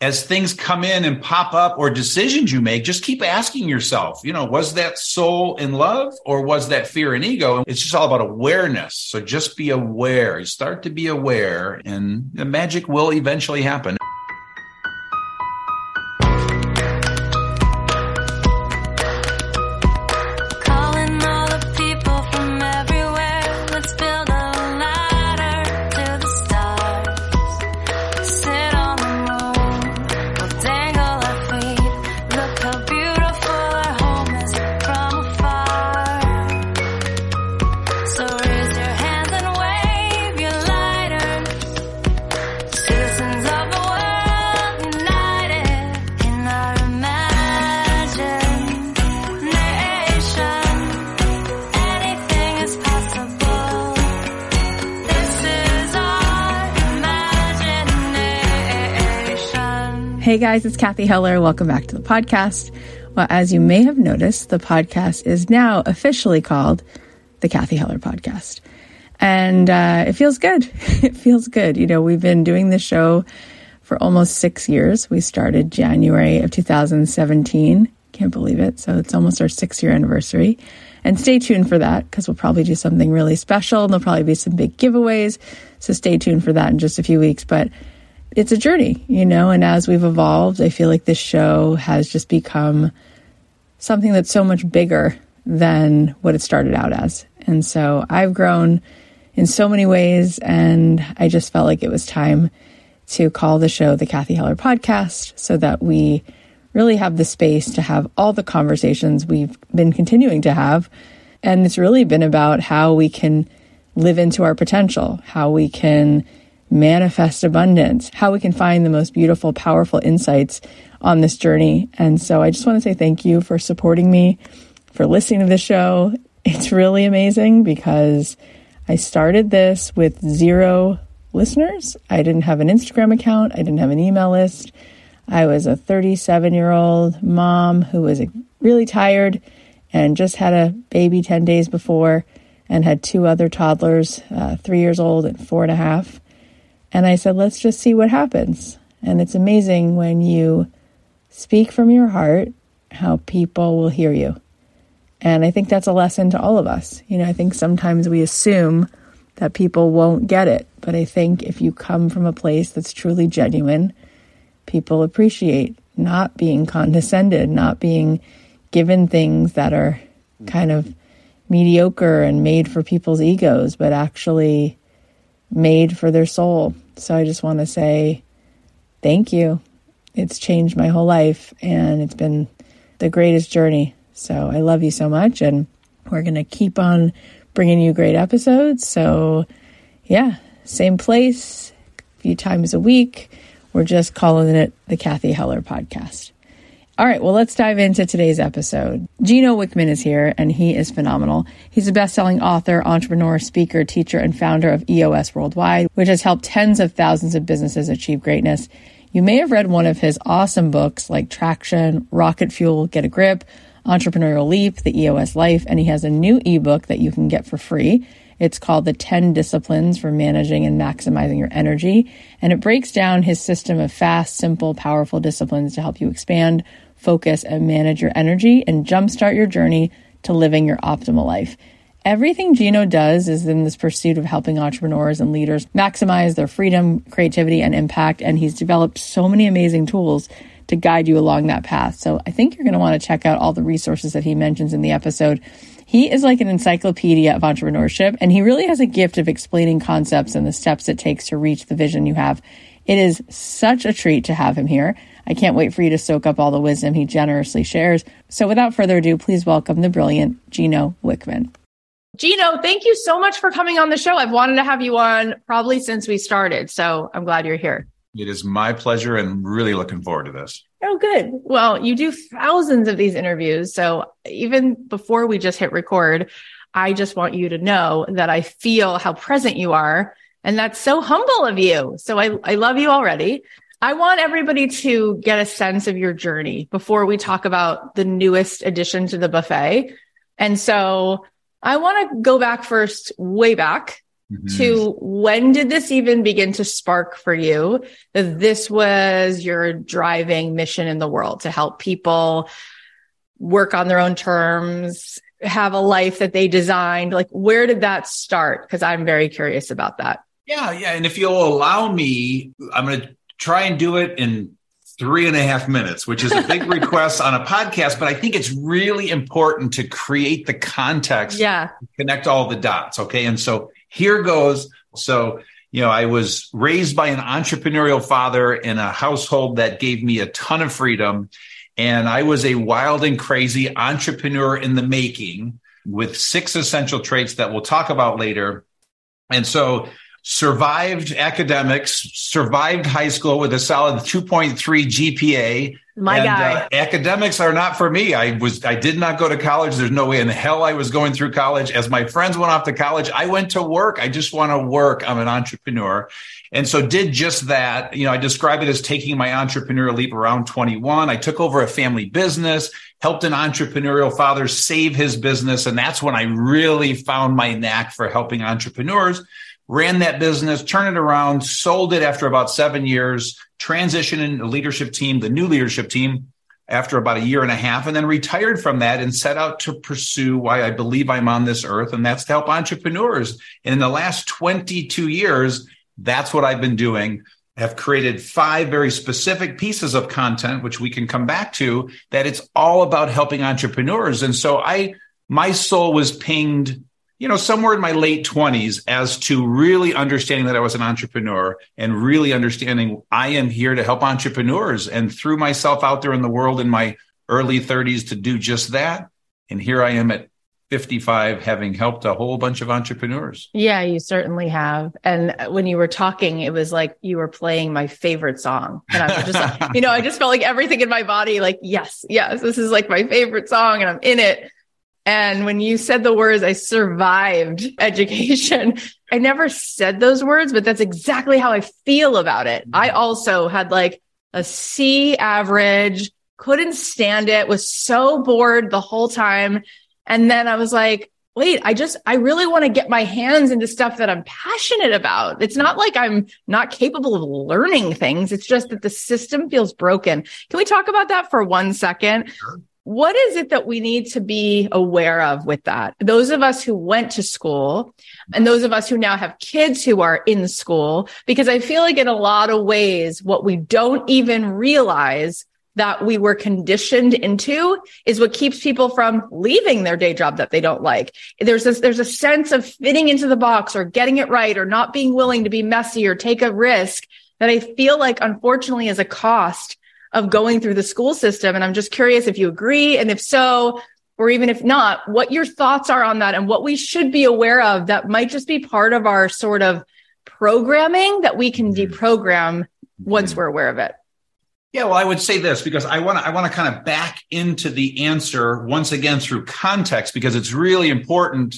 as things come in and pop up or decisions you make, just keep asking yourself, you know, was that soul in love or was that fear and ego? It's just all about awareness. So just be aware. You start to be aware and the magic will eventually happen. Hey guys, it's Kathy Heller. Welcome back to the podcast. Well, as you may have noticed, the podcast is now officially called the Kathy Heller Podcast. And uh, it feels good. it feels good. You know, we've been doing this show for almost six years. We started January of 2017. Can't believe it. So it's almost our six year anniversary. And stay tuned for that because we'll probably do something really special. And there'll probably be some big giveaways. So stay tuned for that in just a few weeks. But it's a journey, you know, and as we've evolved, I feel like this show has just become something that's so much bigger than what it started out as. And so I've grown in so many ways, and I just felt like it was time to call the show the Kathy Heller Podcast so that we really have the space to have all the conversations we've been continuing to have. And it's really been about how we can live into our potential, how we can manifest abundance, how we can find the most beautiful, powerful insights on this journey. And so I just want to say thank you for supporting me, for listening to the show. It's really amazing because I started this with zero listeners. I didn't have an Instagram account, I didn't have an email list. I was a 37 year old mom who was really tired and just had a baby 10 days before and had two other toddlers, uh, three years old and four and a half. And I said, let's just see what happens. And it's amazing when you speak from your heart how people will hear you. And I think that's a lesson to all of us. You know, I think sometimes we assume that people won't get it. But I think if you come from a place that's truly genuine, people appreciate not being condescended, not being given things that are kind of mediocre and made for people's egos, but actually made for their soul. So I just want to say thank you. It's changed my whole life and it's been the greatest journey. So I love you so much and we're going to keep on bringing you great episodes. So yeah, same place, a few times a week. We're just calling it the Kathy Heller podcast. All right, well, let's dive into today's episode. Gino Wickman is here, and he is phenomenal. He's a best selling author, entrepreneur, speaker, teacher, and founder of EOS Worldwide, which has helped tens of thousands of businesses achieve greatness. You may have read one of his awesome books like Traction, Rocket Fuel, Get a Grip, Entrepreneurial Leap, The EOS Life, and he has a new ebook that you can get for free. It's called The 10 Disciplines for Managing and Maximizing Your Energy. And it breaks down his system of fast, simple, powerful disciplines to help you expand, focus, and manage your energy and jumpstart your journey to living your optimal life. Everything Gino does is in this pursuit of helping entrepreneurs and leaders maximize their freedom, creativity, and impact. And he's developed so many amazing tools to guide you along that path. So I think you're going to want to check out all the resources that he mentions in the episode. He is like an encyclopedia of entrepreneurship, and he really has a gift of explaining concepts and the steps it takes to reach the vision you have. It is such a treat to have him here. I can't wait for you to soak up all the wisdom he generously shares. So without further ado, please welcome the brilliant Gino Wickman. Gino, thank you so much for coming on the show. I've wanted to have you on probably since we started. So I'm glad you're here. It is my pleasure and really looking forward to this. Oh, good. Well, you do thousands of these interviews. So even before we just hit record, I just want you to know that I feel how present you are. And that's so humble of you. So I, I love you already. I want everybody to get a sense of your journey before we talk about the newest addition to the buffet. And so I want to go back first, way back Mm-hmm. to when did this even begin to spark for you that this was your driving mission in the world to help people work on their own terms, have a life that they designed? Like, where did that start? Because I'm very curious about that. Yeah, yeah. And if you'll allow me, I'm going to try and do it in three and a half minutes, which is a big request on a podcast, but I think it's really important to create the context, yeah, connect all the dots. Okay. And so here goes. So, you know, I was raised by an entrepreneurial father in a household that gave me a ton of freedom. And I was a wild and crazy entrepreneur in the making with six essential traits that we'll talk about later. And so survived academics, survived high school with a solid 2.3 GPA, my and, guy. Uh, academics are not for me. I was I did not go to college. There's no way in the hell I was going through college. As my friends went off to college, I went to work. I just want to work. I'm an entrepreneur. And so did just that. You know, I describe it as taking my entrepreneurial leap around 21. I took over a family business, helped an entrepreneurial father save his business. And that's when I really found my knack for helping entrepreneurs ran that business, turned it around, sold it after about seven years, transitioned in the leadership team, the new leadership team after about a year and a half, and then retired from that and set out to pursue why I believe I'm on this earth. And that's to help entrepreneurs. And in the last 22 years, that's what I've been doing. I have created five very specific pieces of content, which we can come back to, that it's all about helping entrepreneurs. And so I, my soul was pinged you know, somewhere in my late 20s as to really understanding that I was an entrepreneur and really understanding I am here to help entrepreneurs and threw myself out there in the world in my early 30s to do just that. And here I am at 55 having helped a whole bunch of entrepreneurs. Yeah, you certainly have. And when you were talking, it was like you were playing my favorite song. And I was just like, you know, I just felt like everything in my body, like, yes, yes, this is like my favorite song and I'm in it. And when you said the words, I survived education, I never said those words, but that's exactly how I feel about it. I mm-hmm. also had like a C average, couldn't stand it, was so bored the whole time. And then I was like, wait, I just, I really want to get my hands into stuff that I'm passionate about. It's not like I'm not capable of learning things. It's just that the system feels broken. Can we talk about that for one second? Sure. What is it that we need to be aware of with that? Those of us who went to school and those of us who now have kids who are in school, because I feel like in a lot of ways, what we don't even realize that we were conditioned into is what keeps people from leaving their day job that they don't like. There's this, there's a sense of fitting into the box or getting it right or not being willing to be messy or take a risk that I feel like unfortunately is a cost of going through the school system. And I'm just curious if you agree. And if so, or even if not, what your thoughts are on that and what we should be aware of that might just be part of our sort of programming that we can deprogram once mm-hmm. we're aware of it. Yeah, well, I would say this because I want to I want to kind of back into the answer once again through context because it's really important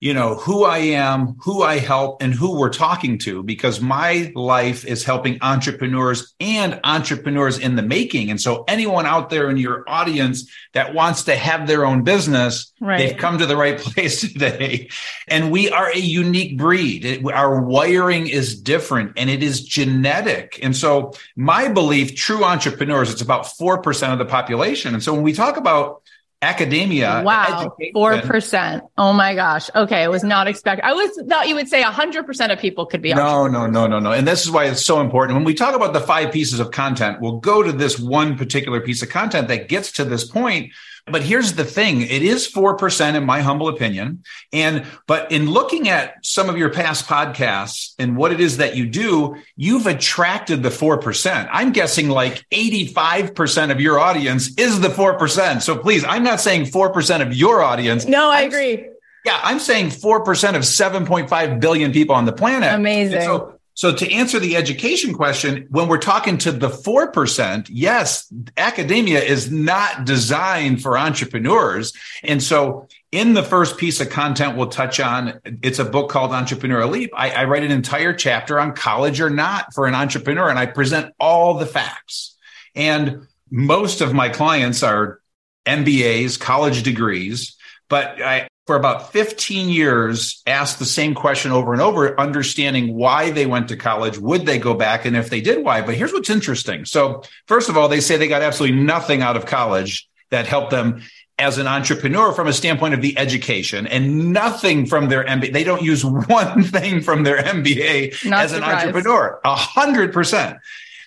you know, who I am, who I help, and who we're talking to, because my life is helping entrepreneurs and entrepreneurs in the making. And so anyone out there in your audience that wants to have their own business, right. they've come to the right place today. And we are a unique breed. It, our wiring is different and it is genetic. And so my belief, true entrepreneurs, it's about 4% of the population. And so when we talk about academia. Wow, four percent. Oh my gosh. Okay, I was not expecting. I was thought you would say hundred percent of people could be. No, no, no, no, no. And this is why it's so important. When we talk about the five pieces of content, we'll go to this one particular piece of content that gets to this point but here's the thing. It is 4% in my humble opinion. And, but in looking at some of your past podcasts and what it is that you do, you've attracted the 4%. I'm guessing like 85% of your audience is the 4%. So please, I'm not saying 4% of your audience. No, I I'm, agree. Yeah, I'm saying 4% of 7.5 billion people on the planet. Amazing. So to answer the education question, when we're talking to the 4%, yes, academia is not designed for entrepreneurs. And so in the first piece of content we'll touch on, it's a book called Entrepreneur Leap. I, I write an entire chapter on college or not for an entrepreneur, and I present all the facts. And most of my clients are MBAs, college degrees, but I, for about 15 years asked the same question over and over, understanding why they went to college, would they go back, and if they did, why. But here's what's interesting. So, first of all, they say they got absolutely nothing out of college that helped them as an entrepreneur from a standpoint of the education and nothing from their MBA. They don't use one thing from their MBA Not as surprised. an entrepreneur, a hundred percent.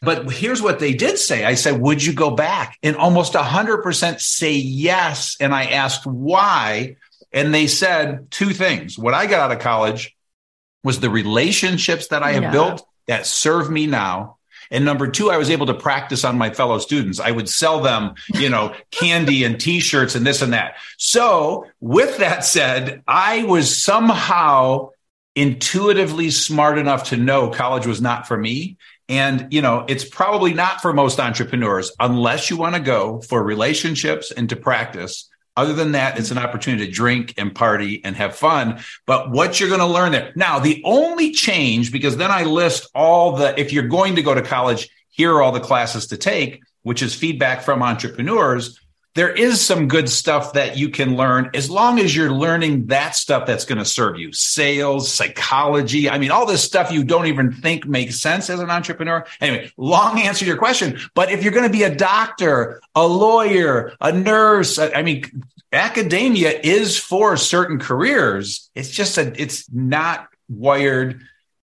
But here's what they did say. I said, would you go back? And almost a hundred percent say yes. And I asked why. And they said two things. What I got out of college was the relationships that I have yeah. built that serve me now. And number two, I was able to practice on my fellow students. I would sell them, you know, candy and t-shirts and this and that. So with that said, I was somehow intuitively smart enough to know college was not for me. And, you know, it's probably not for most entrepreneurs unless you want to go for relationships and to practice. Other than that, it's an opportunity to drink and party and have fun. But what you're going to learn there. Now, the only change, because then I list all the, if you're going to go to college, here are all the classes to take, which is feedback from entrepreneurs there is some good stuff that you can learn as long as you're learning that stuff that's going to serve you sales, psychology. I mean, all this stuff you don't even think makes sense as an entrepreneur. Anyway, long answer to your question. But if you're going to be a doctor, a lawyer, a nurse, I mean, academia is for certain careers. It's just a, it's not wired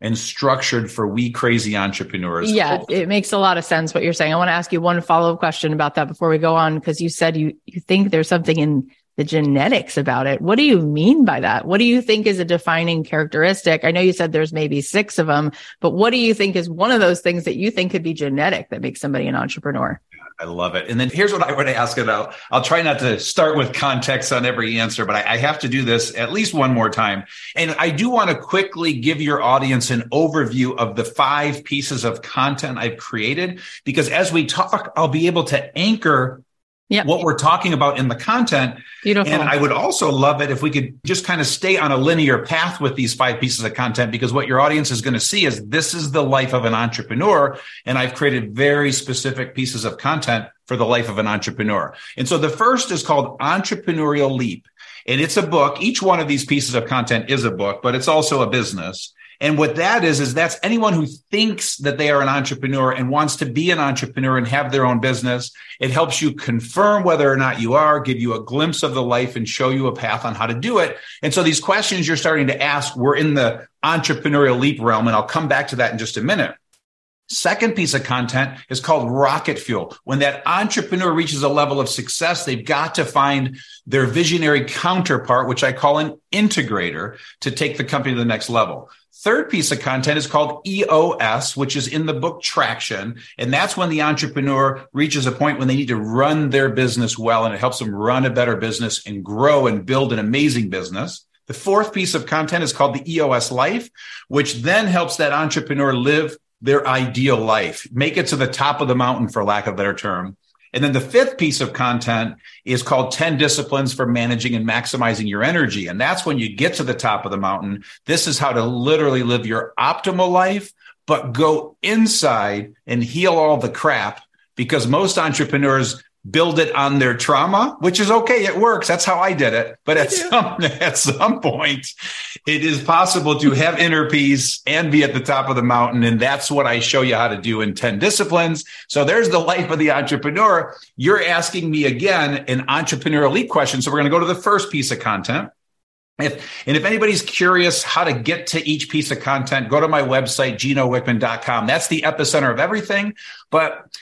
and structured for we crazy entrepreneurs. Yeah, it makes a lot of sense what you're saying. I want to ask you one follow-up question about that before we go on because you said you you think there's something in the genetics about it. What do you mean by that? What do you think is a defining characteristic? I know you said there's maybe 6 of them, but what do you think is one of those things that you think could be genetic that makes somebody an entrepreneur? I love it. And then here's what I want to ask about. I'll try not to start with context on every answer, but I, I, have to do this at least one more time. And I do want to quickly give your audience an overview of the five pieces of content I've created, because as we talk, I'll be able to anchor yep. what we're talking about in the content. Beautiful. And I would also love it if we could just kind of stay on a linear path with these five pieces of content, because what your audience is going to see is this is the life of an entrepreneur. And I've created very specific pieces of content for the life of an entrepreneur. And so the first is called Entrepreneurial Leap. And it's a book. Each one of these pieces of content is a book, but it's also a business. And what that is, is that's anyone who thinks that they are an entrepreneur and wants to be an entrepreneur and have their own business. It helps you confirm whether or not you are, give you a glimpse of the life and show you a path on how to do it. And so these questions you're starting to ask were in the entrepreneurial leap realm. And I'll come back to that in just a minute. Second piece of content is called rocket fuel. When that entrepreneur reaches a level of success, they've got to find their visionary counterpart, which I call an integrator to take the company to the next level. Third piece of content is called EOS, which is in the book Traction. And that's when the entrepreneur reaches a point when they need to run their business well and it helps them run a better business and grow and build an amazing business. The fourth piece of content is called the EOS life, which then helps that entrepreneur live their ideal life, make it to the top of the mountain, for lack of a better term. And then the fifth piece of content is called 10 disciplines for managing and maximizing your energy. And that's when you get to the top of the mountain. This is how to literally live your optimal life, but go inside and heal all the crap because most entrepreneurs build it on their trauma, which is okay. It works. That's how I did it. But at some, at some point, it is possible to have inner peace and be at the top of the mountain. And that's what I show you how to do in 10 disciplines. So there's the life of the entrepreneur. You're asking me again an entrepreneurial leap question. So we're going to go to the first piece of content. If, and if anybody's curious how to get to each piece of content, go to my website, ginowickman.com. That's the epicenter of everything. But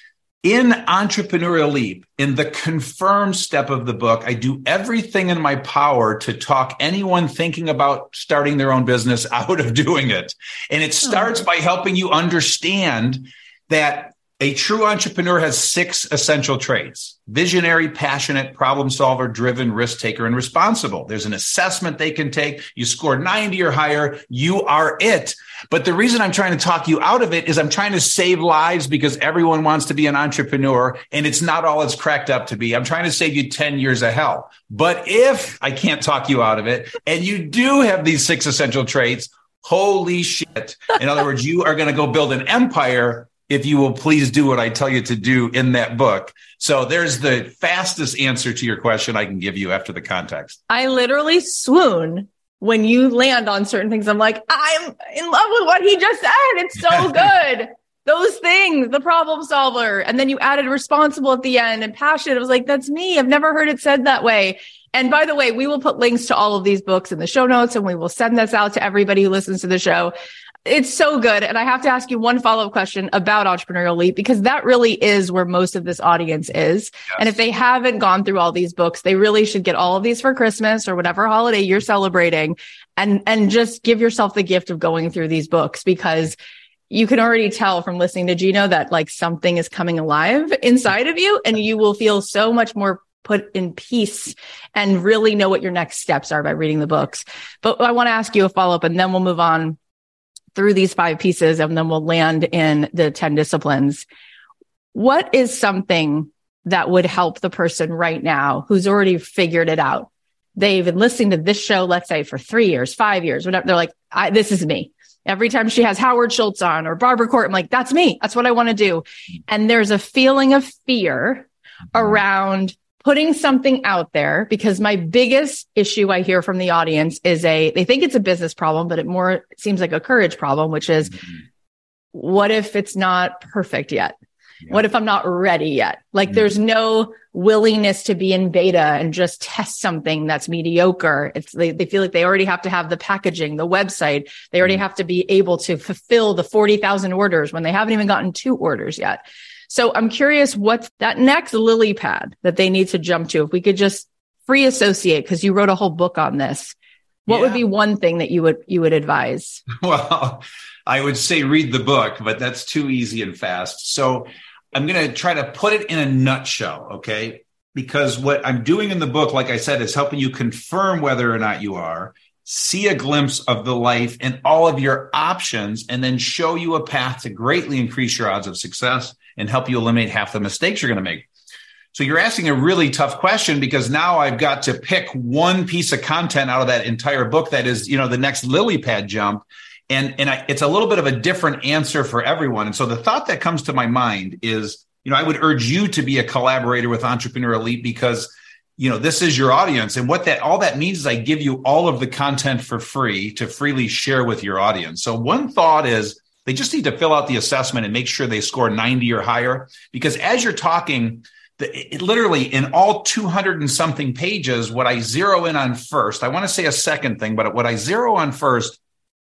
in Entrepreneurial Leap, in the confirmed step of the book, I do everything in my power to talk anyone thinking about starting their own business out of doing it. And it starts hmm. by helping you understand that a true entrepreneur has six essential traits visionary, passionate, problem solver, driven, risk taker, and responsible. There's an assessment they can take. You score 90 or higher, you are it. But the reason I'm trying to talk you out of it is I'm trying to save lives because everyone wants to be an entrepreneur and it's not all it's cracked up to be. I'm trying to save you 10 years of hell. But if I can't talk you out of it and you do have these six essential traits, holy shit. In other words, you are going to go build an empire if you will please do what I tell you to do in that book. So there's the fastest answer to your question I can give you after the context. I literally swoon when you land on certain things. I'm like, I'm in love with what he just said. It's so good. Those things, the problem solver. And then you added responsible at the end and passionate. I was like, that's me. I've never heard it said that way. And by the way, we will put links to all of these books in the show notes and we will send this out to everybody who listens to the show. It's so good. And I have to ask you one follow up question about Entrepreneurial Leap because that really is where most of this audience is. Yes. And if they haven't gone through all these books, they really should get all of these for Christmas or whatever holiday you're celebrating and, and just give yourself the gift of going through these books because you can already tell from listening to Gino that like something is coming alive inside of you and you will feel so much more put in peace and really know what your next steps are by reading the books. But I want to ask you a follow up and then we'll move on through these five pieces and then we'll land in the 10 disciplines. What is something that would help the person right now who's already figured it out? They've been listening to this show, let's say for three years, five years, whatever. They're like, this is me. Every time she has Howard Schultz on or Barbara Court, I'm like, that's me. That's what I want to do. And there's a feeling of fear mm-hmm. around putting something out there because my biggest issue I hear from the audience is a, they think it's a business problem, but it more seems like a courage problem, which is mm-hmm. what if it's not perfect yet? Yeah. What if I'm not ready yet? Like mm-hmm. there's no willingness to be in beta and just test something that's mediocre. It's they, they feel like they already have to have the packaging, the website. They already mm-hmm. have to be able to fulfill the 40,000 orders when they haven't even gotten two orders yet. So I'm curious what's that next lily pad that they need to jump to. If we could just free associate, because you wrote a whole book on this. What yeah. would be one thing that you would you would advise? Well, I would say read the book, but that's too easy and fast. So I'm going to try to put it in a nutshell, okay? Because what I'm doing in the book, like I said, is helping you confirm whether or not you are, see a glimpse of the life and all of your options, and then show you a path to greatly increase your odds of success and help you eliminate half the mistakes you're going to make. So you're asking a really tough question because now I've got to pick one piece of content out of that entire book that is, you know, the next lily pad jump. And, and I, it's a little bit of a different answer for everyone. And so the thought that comes to my mind is, you know, I would urge you to be a collaborator with Entrepreneurial Leap because you know, this is your audience. And what that all that means is I give you all of the content for free to freely share with your audience. So one thought is they just need to fill out the assessment and make sure they score 90 or higher. Because as you're talking, the, it, literally in all 200 and something pages, what I zero in on first, I want to say a second thing, but what I zero on first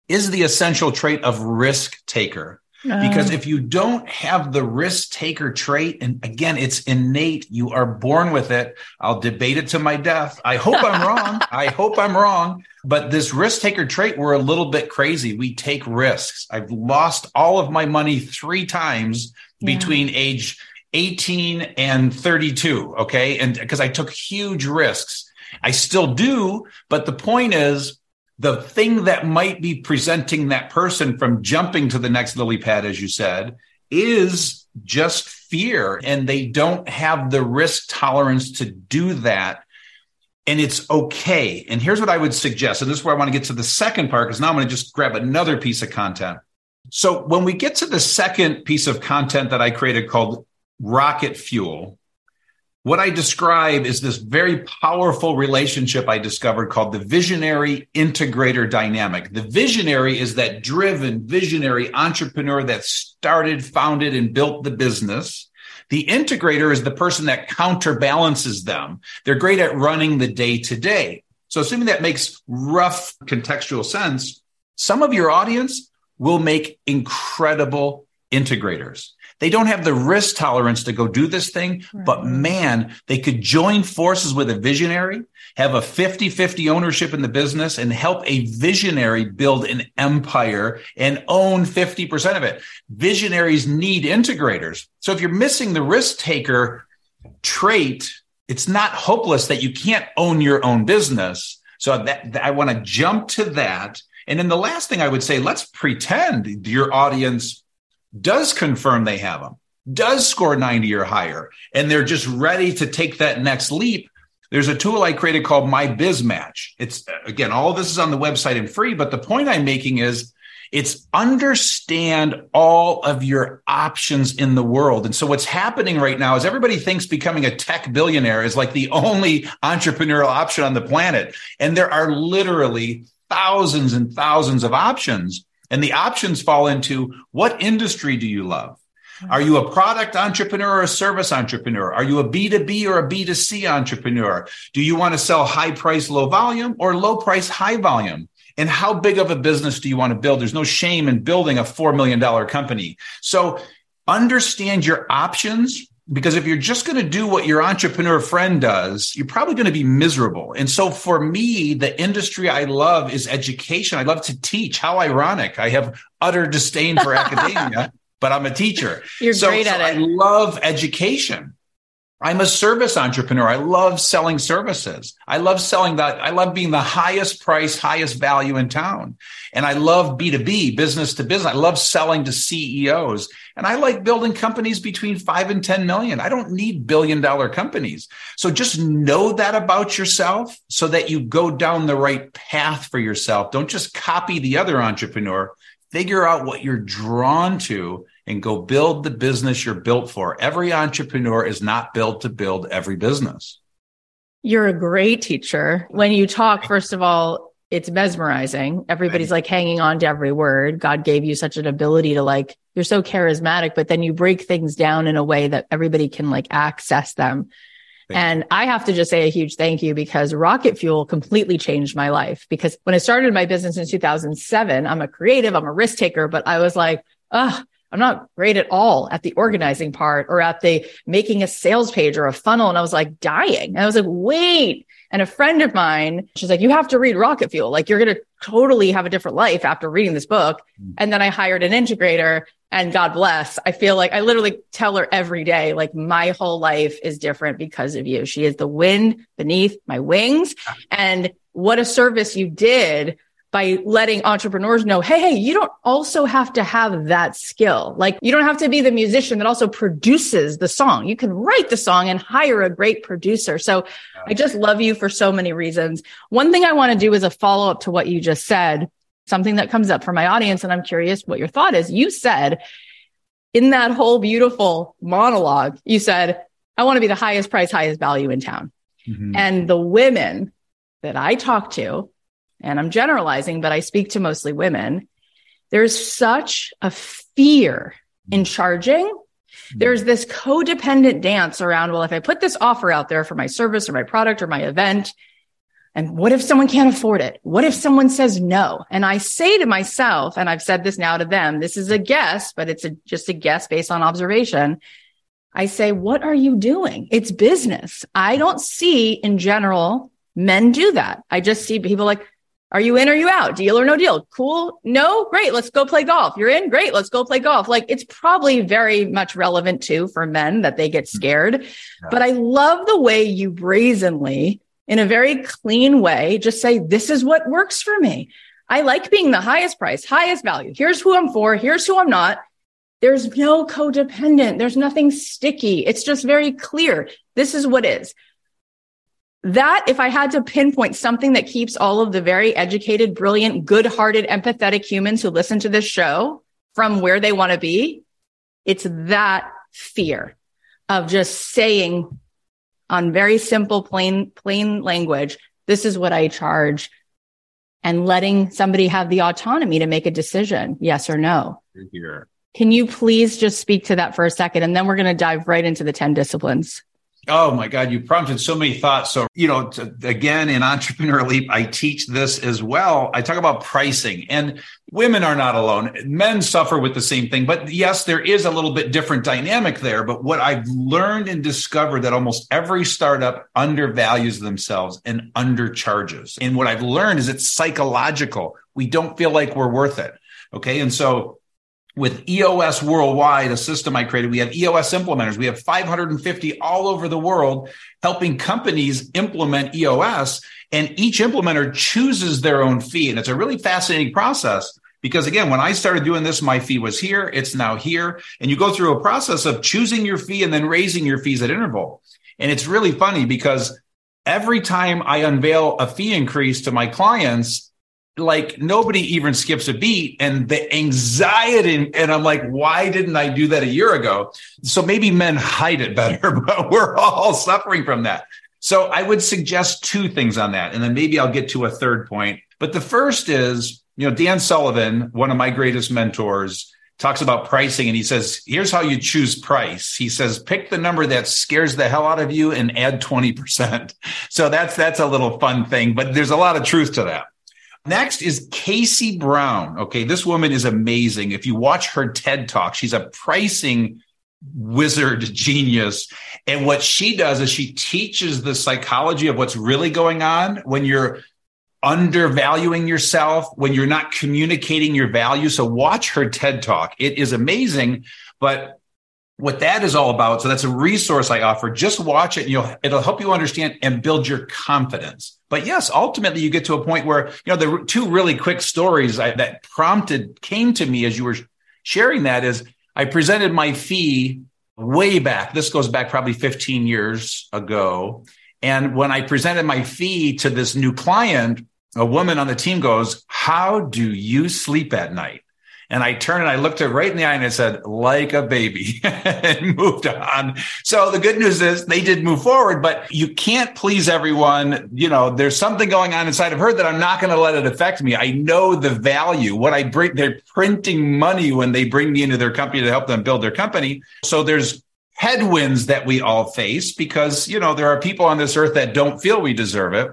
is the essential trait of risk taker. Because oh. if you don't have the risk taker trait, and again, it's innate, you are born with it. I'll debate it to my death. I hope I'm wrong. I hope I'm wrong. But this risk taker trait, we're a little bit crazy. We take risks. I've lost all of my money three times yeah. between age 18 and 32. Okay. And because I took huge risks, I still do. But the point is, the thing that might be presenting that person from jumping to the next lily pad, as you said, is just fear. And they don't have the risk tolerance to do that. And it's okay. And here's what I would suggest. And this is where I want to get to the second part, because now I'm going to just grab another piece of content. So when we get to the second piece of content that I created called Rocket Fuel, what I describe is this very powerful relationship I discovered called the visionary integrator dynamic. The visionary is that driven visionary entrepreneur that started, founded, and built the business. The integrator is the person that counterbalances them. They're great at running the day to day. So assuming that makes rough contextual sense, some of your audience will make incredible integrators. They don't have the risk tolerance to go do this thing, right. but man, they could join forces with a visionary, have a 50 50 ownership in the business and help a visionary build an empire and own 50% of it. Visionaries need integrators. So if you're missing the risk taker trait, it's not hopeless that you can't own your own business. So that, that I want to jump to that. And then the last thing I would say, let's pretend your audience does confirm they have them, does score 90 or higher, and they're just ready to take that next leap. There's a tool I created called My Biz Match. It's again, all this is on the website and free, but the point I'm making is it's understand all of your options in the world. And so what's happening right now is everybody thinks becoming a tech billionaire is like the only entrepreneurial option on the planet. And there are literally thousands and thousands of options. And the options fall into what industry do you love? Hmm. Are you a product entrepreneur or a service entrepreneur? Are you a B2B or a B2C entrepreneur? Do you want to sell high price, low volume or low price, high volume? And how big of a business do you want to build? There's no shame in building a $4 million company. So understand your options because if you're just going to do what your entrepreneur friend does, you're probably going to be miserable. And so for me, the industry I love is education. I love to teach. How ironic. I have utter disdain for academia, but I'm a teacher. You're so, great so at it. I love education. I'm a service entrepreneur. I love selling services. I love selling that. I love being the highest price, highest value in town. And I love B2B, business to business. I love selling to CEOs. And I like building companies between five and 10 million. I don't need billion dollar companies. So just know that about yourself so that you go down the right path for yourself. Don't just copy the other entrepreneur. Figure out what you're drawn to and go build the business you're built for. Every entrepreneur is not built to build every business. You're a great teacher. When you talk, first of all, it's mesmerizing. Everybody's like hanging on to every word. God gave you such an ability to like, you're so charismatic, but then you break things down in a way that everybody can like access them. And I have to just say a huge thank you because Rocket Fuel completely changed my life. Because when I started my business in 2007, I'm a creative, I'm a risk taker, but I was like, oh, I'm not great at all at the organizing part or at the making a sales page or a funnel. And I was like dying. And I was like, wait. And a friend of mine, she's like, you have to read Rocket Fuel. Like you're going to totally have a different life after reading this book. Mm. And then I hired an integrator and God bless. I feel like I literally tell her every day, like my whole life is different because of you. She is the wind beneath my wings. And what a service you did by letting entrepreneurs know, hey, hey, you don't also have to have that skill. Like you don't have to be the musician that also produces the song. You can write the song and hire a great producer. So I just love you for so many reasons. One thing I want to do is a follow up to what you just said, something that comes up for my audience. And I'm curious what your thought is. You said in that whole beautiful monologue, you said, I want to be the highest price, highest value in town. Mm-hmm. And the women that I talk to, and I'm generalizing, but I speak to mostly women, there's such a fear in charging. There's this codependent dance around, well, if I put this offer out there for my service or my product or my event, and what if someone can't afford it? What if someone says no? And I say to myself, and I've said this now to them, this is a guess, but it's a, just a guess based on observation. I say, what are you doing? It's business. I don't see in general men do that. I just see people like, are you in or you out? Deal or no deal? Cool. No. Great. Let's go play golf. You're in. Great. Let's go play golf. Like it's probably very much relevant too for men that they get scared. Yeah. But I love the way you brazenly, in a very clean way, just say, this is what works for me. I like being the highest price, highest value. Here's who I'm for. Here's who I'm not. There's no codependent. There's nothing sticky. It's just very clear. This is what is. That, if I had to pinpoint something that keeps all of the very educated, brilliant, good hearted, empathetic humans who listen to this show from where they want to be, it's that fear of just saying on very simple, plain, plain language, this is what I charge and letting somebody have the autonomy to make a decision, yes or no. Here. Can you please just speak to that for a second? And then we're going to dive right into the 10 disciplines. Oh my God, you prompted so many thoughts. So, you know, to, again, in Entrepreneur Leap, I teach this as well. I talk about pricing and women are not alone. Men suffer with the same thing. But yes, there is a little bit different dynamic there. But what I've learned and discovered that almost every startup undervalues themselves and undercharges. And what I've learned is it's psychological. We don't feel like we're worth it. Okay. And so with EOS Worldwide, a system I created, we have EOS implementers. We have 550 all over the world helping companies implement EOS. And each implementer chooses their own fee. And it's a really fascinating process because again, when I started doing this, my fee was here. It's now here. And you go through a process of choosing your fee and then raising your fees at interval. And it's really funny because every time I unveil a fee increase to my clients, like nobody even skips a beat and the anxiety and i'm like why didn't i do that a year ago? So maybe men hide it better but we're all suffering from that. So i would suggest two things on that and then maybe i'll get to a third point. But the first is you know dan sullivan one of my greatest mentors talks about pricing and he says here's how you choose price. He says pick the number that scares the hell out of you and add 20% so that's that's a little fun thing but there's a lot of truth to that Next is Casey Brown. Okay, this woman is amazing. If you watch her TED talk, she's a pricing wizard genius. And what she does is she teaches the psychology of what's really going on when you're undervaluing yourself, when you're not communicating your value. So watch her TED talk. It is amazing. But what that is all about. So that's a resource I offer. Just watch it and you'll, it'll help you understand and build your confidence. But yes, ultimately you get to a point where, you know, the two really quick stories I, that prompted came to me as you were sharing that is I presented my fee way back. This goes back probably 15 years ago. And when I presented my fee to this new client, a woman on the team goes, how do you sleep at night? And I turned and I looked her right in the eye and I said, like a baby and moved on. So the good news is they did move forward, but you can't please everyone. You know, there's something going on inside of her that I'm not going to let it affect me. I know the value. What I bring, they're printing money when they bring me into their company to help them build their company. So there's headwinds that we all face because, you know, there are people on this earth that don't feel we deserve it.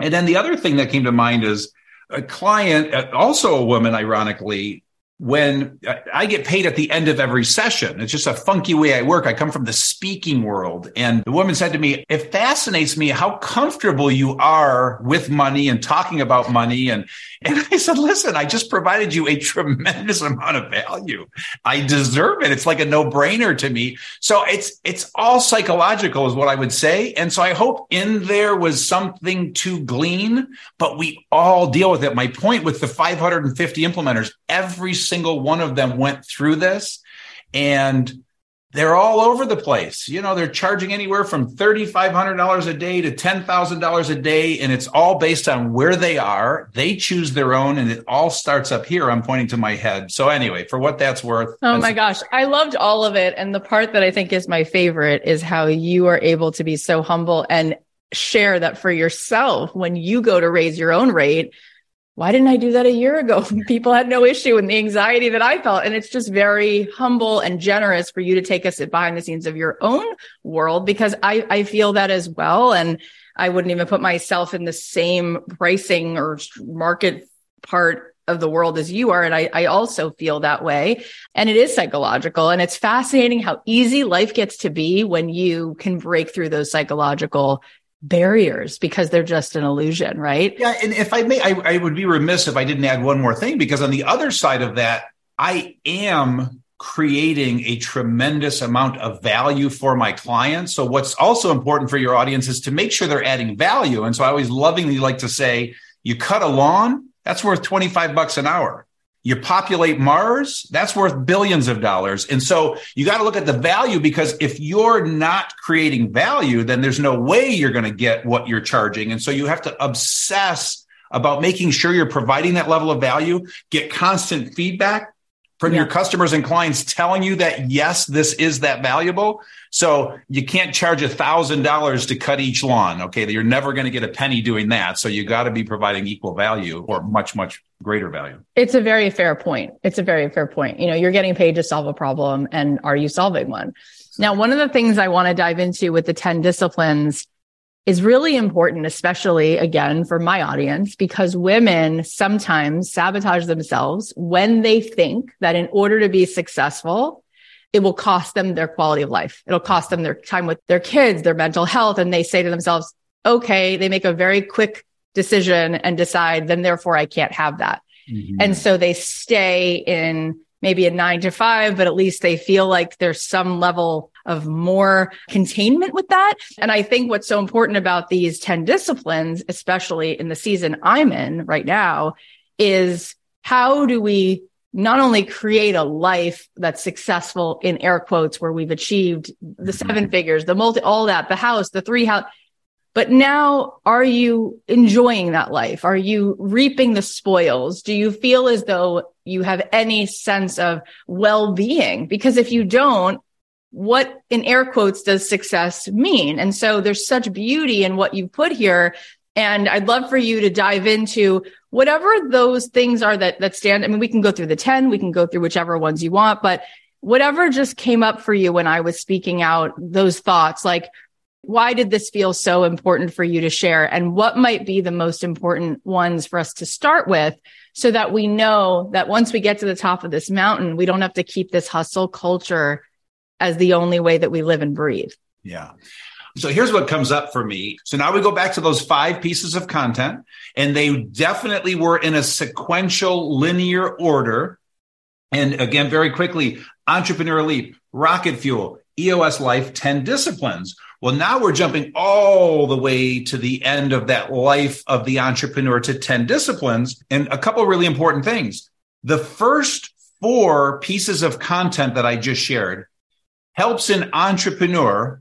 And then the other thing that came to mind is a client, uh, also a woman, ironically, when I get paid at the end of every session. It's just a funky way I work. I come from the speaking world. And the woman said to me, it fascinates me how comfortable you are with money and talking about money. And, and I said, listen, I just provided you a tremendous amount of value. I deserve it. It's like a no brainer to me. So it's, it's all psychological is what I would say. And so I hope in there was something to glean, but we all deal with it. My point with the 550 implementers, every single one of them went through this and they're all over the place. You know, they're charging anywhere from $3,500 a day to $10,000 a day. And it's all based on where they are. They choose their own and it all starts up here. I'm pointing to my head. So anyway, for what that's worth. Oh my gosh. I loved all of it. And the part that I think is my favorite is how you are able to be so humble and share that for yourself when you go to raise your own rate why didn't I do that a year ago? People had no issue with the anxiety that I felt. And it's just very humble and generous for you to take us behind the scenes of your own world because I, I feel that as well. And I wouldn't even put myself in the same pricing or market part of the world as you are. And I, I also feel that way. And it is psychological. And it's fascinating how easy life gets to be when you can break through those psychological barriers because they're just an illusion, right? Yeah. And if I may, I, I would be remiss if I didn't add one more thing because on the other side of that, I am creating a tremendous amount of value for my clients. So what's also important for your audience is to make sure they're adding value. And so I always lovingly like to say, you cut a lawn, that's worth 25 bucks an hour you populate Mars, that's worth billions of dollars. And so you got to look at the value because if you're not creating value, then there's no way you're going to get what you're charging. And so you have to obsess about making sure you're providing that level of value, get constant feedback from yeah. your customers and clients telling you that yes, this is that valuable. So you can't charge a thousand dollars to cut each lawn. Okay. You're never going to get a penny doing that. So you got to be providing equal value or much, much greater value. It's a very fair point. It's a very fair point. You know, you're getting paid to solve a problem and are you solving one? Now, one of the things I want to dive into with the 10 disciplines is really important, especially again for my audience, because women sometimes sabotage themselves when they think that in order to be successful, it will cost them their quality of life. It'll cost them their time with their kids, their mental health. And they say to themselves, okay, they make a very quick decision and decide, then therefore I can't have that. Mm-hmm. And so they stay in maybe a nine to five, but at least they feel like there's some level of more containment with that. And I think what's so important about these 10 disciplines, especially in the season I'm in right now, is how do we not only create a life that's successful in air quotes where we've achieved the seven mm-hmm. figures, the multi, all that, the house, the three house, but now are you enjoying that life? Are you reaping the spoils? Do you feel as though you have any sense of well-being? Because if you don't, what in air quotes does success mean? And so there's such beauty in what you put here. And I'd love for you to dive into whatever those things are that, that stand. I mean, we can go through the 10, we can go through whichever ones you want, but whatever just came up for you when I was speaking out those thoughts, like, why did this feel so important for you to share? And what might be the most important ones for us to start with so that we know that once we get to the top of this mountain, we don't have to keep this hustle culture as the only way that we live and breathe. Yeah. So here's what comes up for me. So now we go back to those five pieces of content, and they definitely were in a sequential linear order. And again, very quickly, Entrepreneurial Leap, Rocket Fuel, EOS Life, 10 disciplines. Well, now we're jumping all the way to the end of that life of the entrepreneur to 10 disciplines. And a couple really important things. The first four pieces of content that I just shared helps an entrepreneur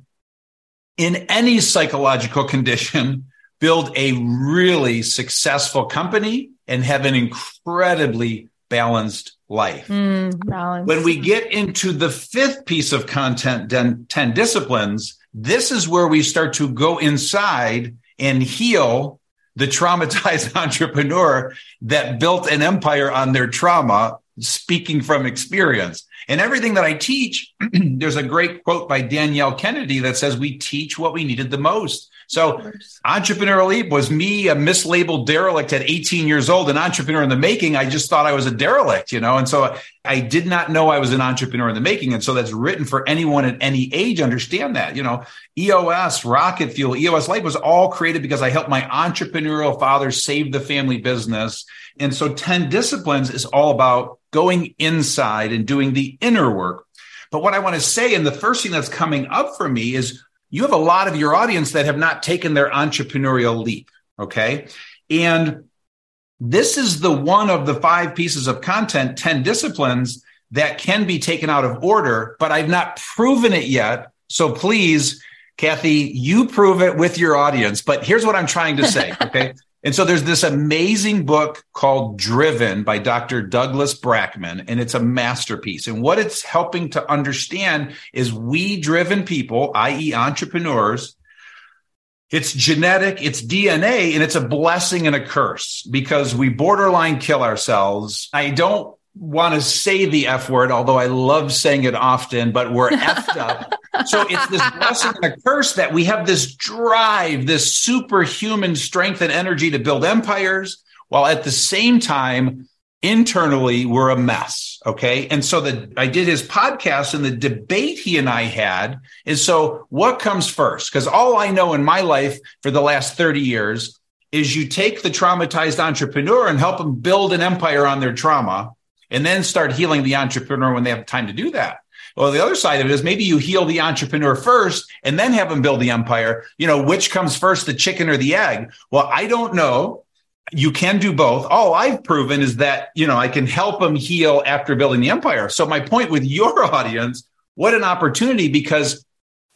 in any psychological condition build a really successful company and have an incredibly balanced life. Mm, when we get into the fifth piece of content, 10 disciplines, this is where we start to go inside and heal the traumatized entrepreneur that built an empire on their trauma, speaking from experience. And everything that I teach, there's a great quote by Danielle Kennedy that says, We teach what we needed the most. So, Entrepreneurial Leap was me, a mislabeled derelict at 18 years old, an entrepreneur in the making. I just thought I was a derelict, you know, and so I did not know I was an entrepreneur in the making. And so that's written for anyone at any age. Understand that, you know, EOS, Rocket Fuel, EOS Life was all created because I helped my entrepreneurial father save the family business. And so 10 disciplines is all about going inside and doing the inner work. But what I want to say, and the first thing that's coming up for me is you have a lot of your audience that have not taken their entrepreneurial leap. Okay. And this is the one of the five pieces of content, 10 disciplines that can be taken out of order, but I've not proven it yet. So please, Kathy, you prove it with your audience. But here's what I'm trying to say. Okay. And so there's this amazing book called Driven by Dr. Douglas Brackman, and it's a masterpiece. And what it's helping to understand is we driven people, i.e. entrepreneurs, It's genetic, it's DNA, and it's a blessing and a curse because we borderline kill ourselves. I don't want to say the F word, although I love saying it often, but we're effed up. So it's this blessing and a curse that we have this drive, this superhuman strength and energy to build empires, while at the same time, internally, we're a mess. Okay. And so the, I did his podcast and the debate he and I had is so what comes first? Because all I know in my life for the last 30 years is you take the traumatized entrepreneur and help them build an empire on their trauma and then start healing the entrepreneur when they have time to do that. Well, the other side of it is maybe you heal the entrepreneur first and then have them build the empire. You know, which comes first, the chicken or the egg? Well, I don't know. You can do both. All I've proven is that, you know, I can help them heal after building the empire. So my point with your audience, what an opportunity because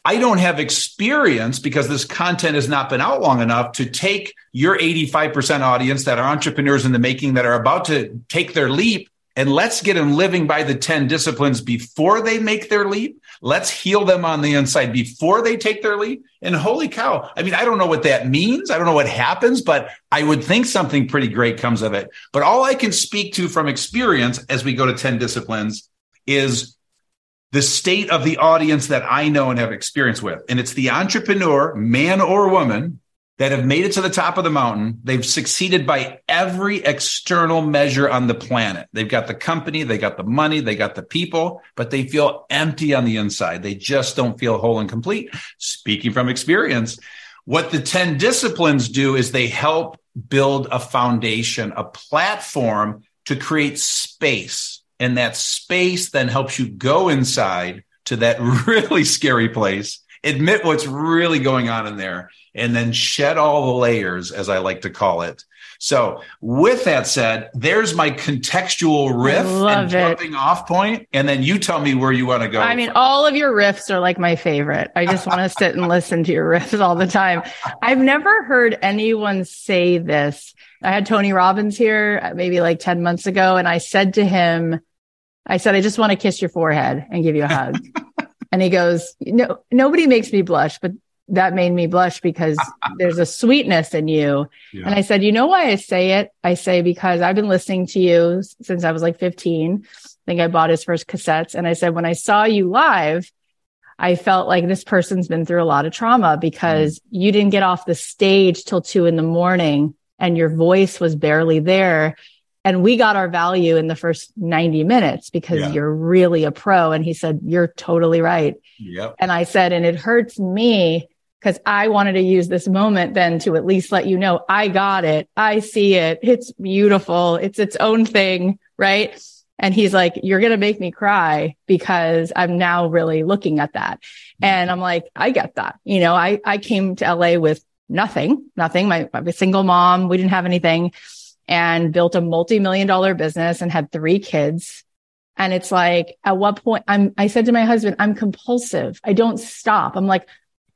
I don't have experience because this content has not been out long enough to take your 85% audience that are entrepreneurs in the making that are about to take their leap and let's get them living by the 10 disciplines before they make their leap. Let's heal them on the inside before they take their leap. And holy cow. I mean, I don't know what that means. I don't know what happens, but I would think something pretty great comes of it. But all I can speak to from experience as we go to 10 disciplines is the state of the audience that I know and have experience with. And it's the entrepreneur, man or woman, that have made it to the top of the mountain. They've succeeded by every external measure on the planet. They've got the company, they got the money, they got the people, but they feel empty on the inside. They just don't feel whole and complete. Speaking from experience, what the 10 disciplines do is they help build a foundation, a platform to create space. And that space then helps you go inside to that really scary place, admit what's really going on in there and then shed all the layers, as I like to call it. So, with that said, there's my contextual riff and jumping it. off point, and then you tell me where you want to go. I mean, all of your riffs are like my favorite. I just want to sit and listen to your riffs all the time. I've never heard anyone say this. I had Tony Robbins here uh, maybe like 10 months ago, and I said to him, I said, I just want to kiss your forehead and give you a hug. and he goes, No, nobody makes me blush, but that made me blush because there's a sweetness in you. Yeah. And I said, you know why I say it? I say because I've been listening to you since I was like 15. I think I bought his first cassettes. And I said, when I saw you live, I felt like this person's been through a lot of trauma because mm. you didn't get off the stage till two in the morning and your voice was barely there. And we got our value in the first 90 minutes because yeah. you're really a pro. And he said, you're totally right. Yep. And I said, and it hurts me because I wanted to use this moment then to at least let you know I got it. I see it. It's beautiful. It's its own thing. Right. And he's like, you're going to make me cry because I'm now really looking at that. Mm-hmm. And I'm like, I get that. You know, I, I came to LA with nothing, nothing. My, I'm single mom. We didn't have anything and built a multi-million dollar business and had three kids. And it's like, at what point I'm, I said to my husband, I'm compulsive. I don't stop. I'm like,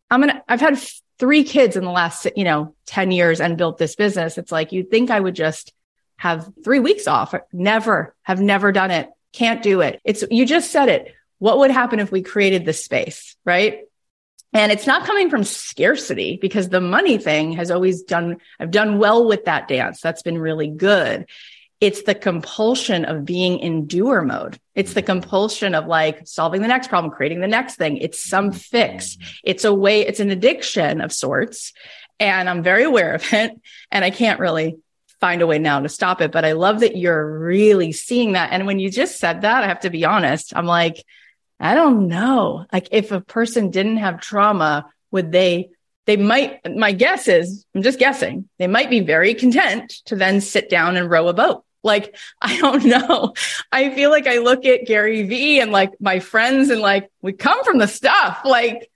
I'm going to, I've had three kids in the last, you know, 10 years and built this business. It's like, you'd think I would just have three weeks off. Never have never done it. Can't do it. It's, you just said it. What would happen if we created this space? Right. And it's not coming from scarcity because the money thing has always done, I've done well with that dance. That's been really good. It's the compulsion of being in doer mode. It's the compulsion of like solving the next problem, creating the next thing. It's some fix. It's a way, it's an addiction of sorts. And I'm very aware of it. And I can't really find a way now to stop it. But I love that you're really seeing that. And when you just said that, I have to be honest. I'm like, I don't know. Like if a person didn't have trauma, would they they might my guess is i'm just guessing they might be very content to then sit down and row a boat like, I don't know. I feel like I look at Gary Vee and like my friends and like, we come from the stuff. Like,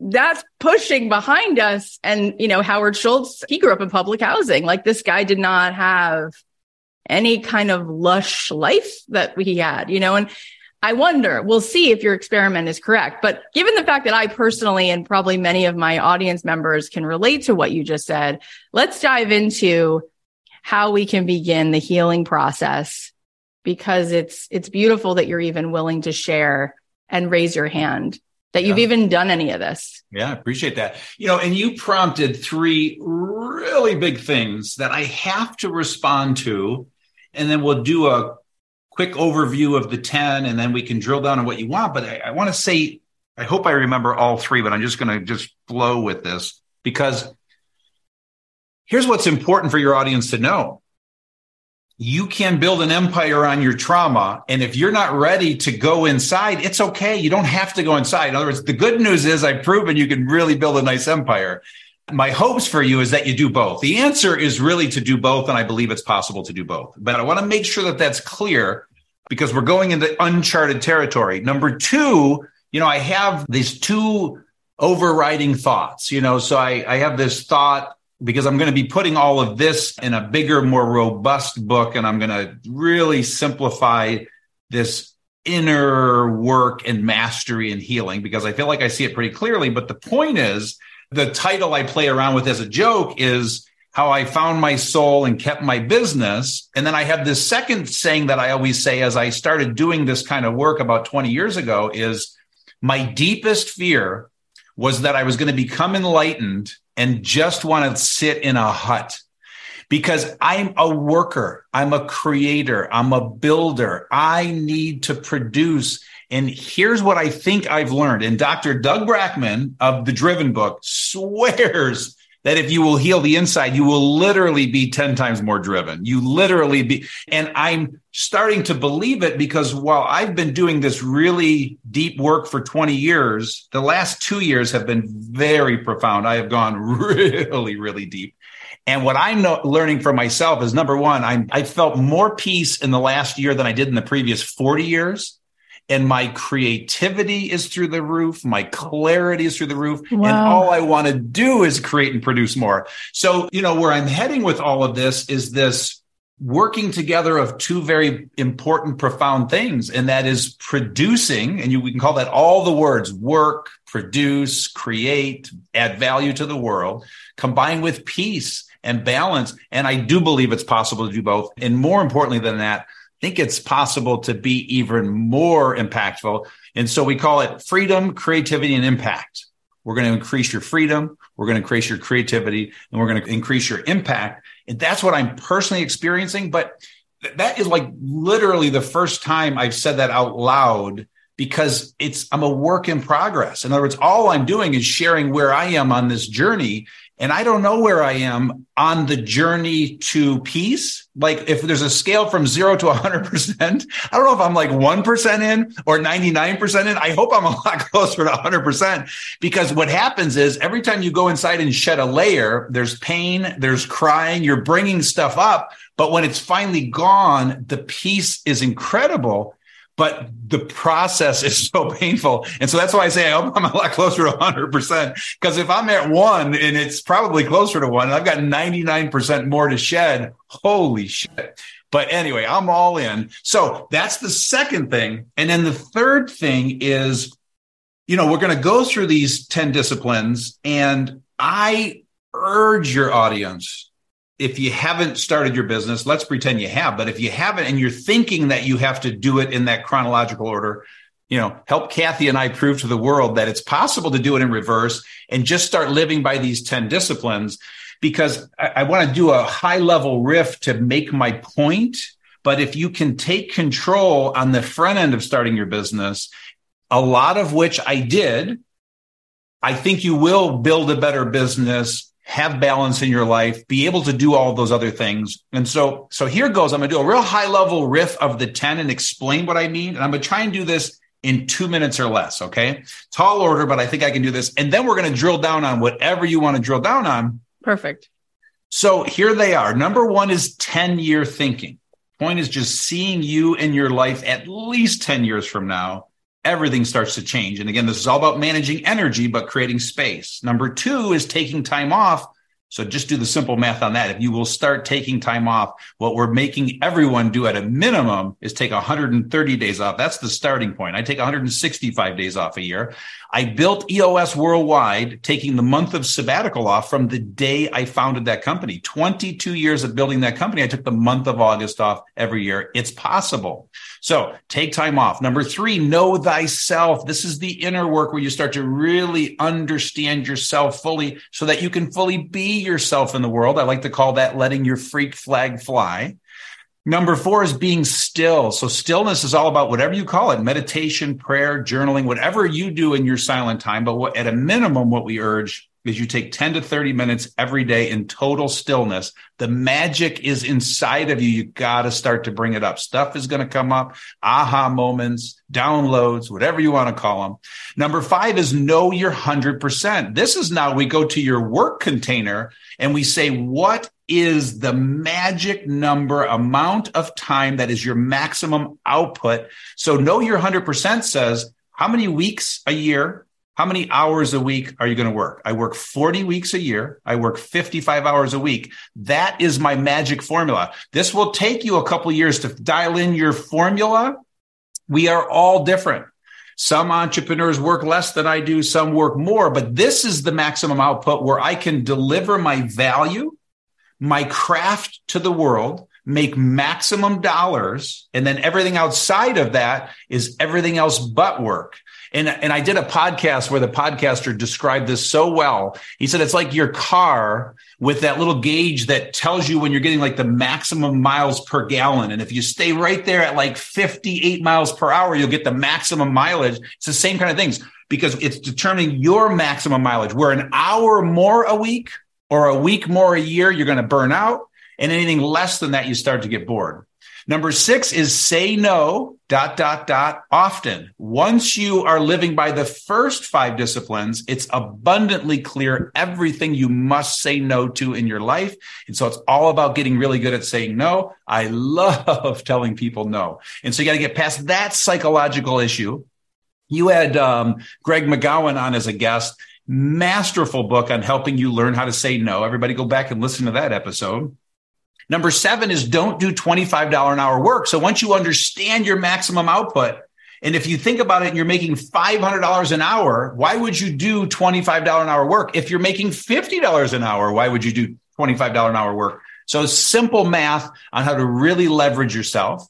that's pushing behind us. And, you know, Howard Schultz, he grew up in public housing. Like, this guy did not have any kind of lush life that he had, you know, and I wonder, we'll see if your experiment is correct. But given the fact that I personally and probably many of my audience members can relate to what you just said, let's dive into how we can begin the healing process because it's it's beautiful that you're even willing to share and raise your hand that you've even done any of this. Yeah, I appreciate that. You know, and you prompted three really big things that I have to respond to. And then we'll do a quick overview of the 10 and then we can drill down on what you want. But I, I want to say, I hope I remember all three, but I'm just going to just flow with this because here's what's important for your audience to know you can build an empire on your trauma. And if you're not ready to go inside, it's okay. You don't have to go inside. In other words, the good news is I've proven you can really build a nice empire. My hopes for you is that you do both. The answer is really to do both. And I believe it's possible to do both. But I want to make sure that that's clear because we're going into uncharted territory. Number two, you know, I have these two overriding thoughts, you know, so I, I have this thought because I'm going to be putting all of this in a bigger, more robust book, and I'm going to really simplify this inner work and mastery and healing because I feel like I see it pretty clearly. But the point is, the title I play around with as a joke is how I found my soul and kept my business. And then I have this second saying that I always say as I started doing this kind of work about 20 years ago is my deepest fear was that I was going to become enlightened and just want to sit in a hut because I'm a worker, I'm a creator, I'm a builder. I need to produce. And here's what I think I've learned. And Dr. Doug Brackman of the Driven book swears that if you will heal the inside, you will literally be 10 times more driven. You literally be, and I'm starting to believe it because while I've been doing this really deep work for 20 years, the last two years have been very profound. I have gone really, really deep. And what I'm learning for myself is number one, I'm, I felt more peace in the last year than I did in the previous 40 years and my creativity is through the roof. My clarity is through the roof. Wow. And all I want to do is create and produce more. So, you know, where I'm heading with all of this is this working together of two very important, profound things. And that is producing, and you, we can call that all the words work, produce, create, add value to the world, combined with peace and balance. And I do believe it's possible to do both. And more importantly than that, think it's possible to be even more impactful. And so we call it freedom, creativity, and impact. We're going to increase your freedom. We're going to increase your creativity and we're going to increase your impact. And that's what I'm personally experiencing. But that is like literally the first time I've said that out loud because it's, I'm a work in progress. In other words, all I'm doing is sharing where I am on this journey and I don't know where I am on the journey to peace. Like if there's a scale from zero to 100%, I don't know if I'm like 1% in or 99% in. I hope I'm a lot closer to 100% because what happens is every time you go inside and shed a layer, there's pain, there's crying, you're bringing stuff up. But when it's finally gone, the peace is incredible but the process is so painful. And so that's why I say I hope I'm a lot closer to 100%. Because if I'm at one and it's probably closer to one, and I've got 99% more to shed, holy shit. But anyway, I'm all in. So that's the second thing. And then the third thing is, you know, we're going to go through these 10 disciplines and I urge your audience if you haven't started your business, let's pretend you have, but if you haven't and you're thinking that you have to do it in that chronological order, you know, help Kathy and I prove to the world that it's possible to do it in reverse and just start living by these 10 disciplines because I, I want to do a high level riff to make my point. But if you can take control on the front end of starting your business, a lot of which I did, I think you will build a better business have balance in your life, be able to do all those other things. And so, so here goes. I'm going to do a real high level riff of the 10 and explain what I mean. And I'm going to try and do this in two minutes or less. Okay. Tall order, but I think I can do this. And then we're going to drill down on whatever you want to drill down on. Perfect. So here they are. Number one is 10 year thinking. Point is just seeing you in your life at least 10 years from now everything starts to change. And again, this is all about managing energy, but creating space. Number two is taking time off So just do the simple math on that. If you will start taking time off, what we're making everyone do at a minimum is take 130 days off. That's the starting point. I take 165 days off a year. I built EOS worldwide, taking the month of sabbatical off from the day I founded that company. 22 years of building that company. I took the month of August off every year. It's possible. So take time off. Number three, know thyself. This is the inner work where you start to really understand yourself fully so that you can fully be yourself in the world. I like to call that letting your freak flag fly. Number four is being still. So stillness is all about whatever you call it, meditation, prayer, journaling, whatever you do in your silent time. But what, at a minimum, what we urge is you take 10 to 30 minutes every day in total stillness. The magic is inside of you. You got to start to bring it up. Stuff is going to come up, aha moments, downloads, whatever you want to call them. Number five is know your 100%. This is now we go to your work container and we say, what is the magic number amount of time that is your maximum output? So know your 100% says, how many weeks a year how many hours a week are you going to work? I work 40 weeks a year. I work 55 hours a week. That is my magic formula. This will take you a couple years to dial in your formula. We are all different. Some entrepreneurs work less than I do. Some work more, but this is the maximum output where I can deliver my value, my craft to the world, make maximum dollars. And then everything outside of that is everything else but work. And, and I did a podcast where the podcaster described this so well. He said, it's like your car with that little gauge that tells you when you're getting like the maximum miles per gallon. And if you stay right there at like 58 miles per hour, you'll get the maximum mileage. It's the same kind of things because it's determining your maximum mileage. Where an hour more a week or a week more a year, you're going to burn out. And anything less than that, you start to get bored. Number six is say no, dot, dot, dot, often. Once you are living by the first five disciplines, it's abundantly clear everything you must say no to in your life. And so it's all about getting really good at saying no. I love telling people no. And so you got to get past that psychological issue. You had um, Greg McKeown on as a guest, masterful book on helping you learn how to say no. Everybody go back and listen to that episode. Number seven is don't do $25 an hour work. So once you understand your maximum output, and if you think about it and you're making $500 an hour, why would you do $25 an hour work? If you're making $50 an hour, why would you do $25 an hour work? So simple math on how to really leverage yourself.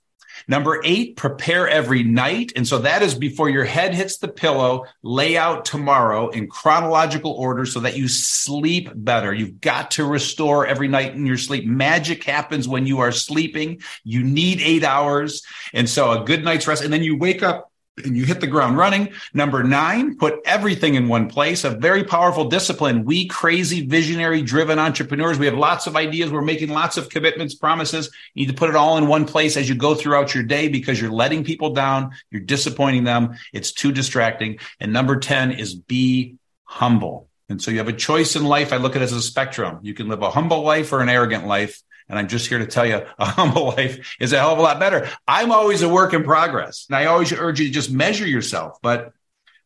Number eight, prepare every night. And so that is before your head hits the pillow, lay out tomorrow in chronological order so that you sleep better. You've got to restore every night in your sleep. Magic happens when you are sleeping. You need eight hours. And so a good night's rest. And then you wake up and you hit the ground running. Number nine, put everything in one place. A very powerful discipline. We crazy, visionary, driven entrepreneurs. We have lots of ideas. We're making lots of commitments, promises. You need to put it all in one place as you go throughout your day because you're letting people down. You're disappointing them. It's too distracting. And number 10 is be humble. And so you have a choice in life. I look at it as a spectrum. You can live a humble life or an arrogant life. And I'm just here to tell you a humble life is a hell of a lot better. I'm always a work in progress. And I always urge you to just measure yourself, but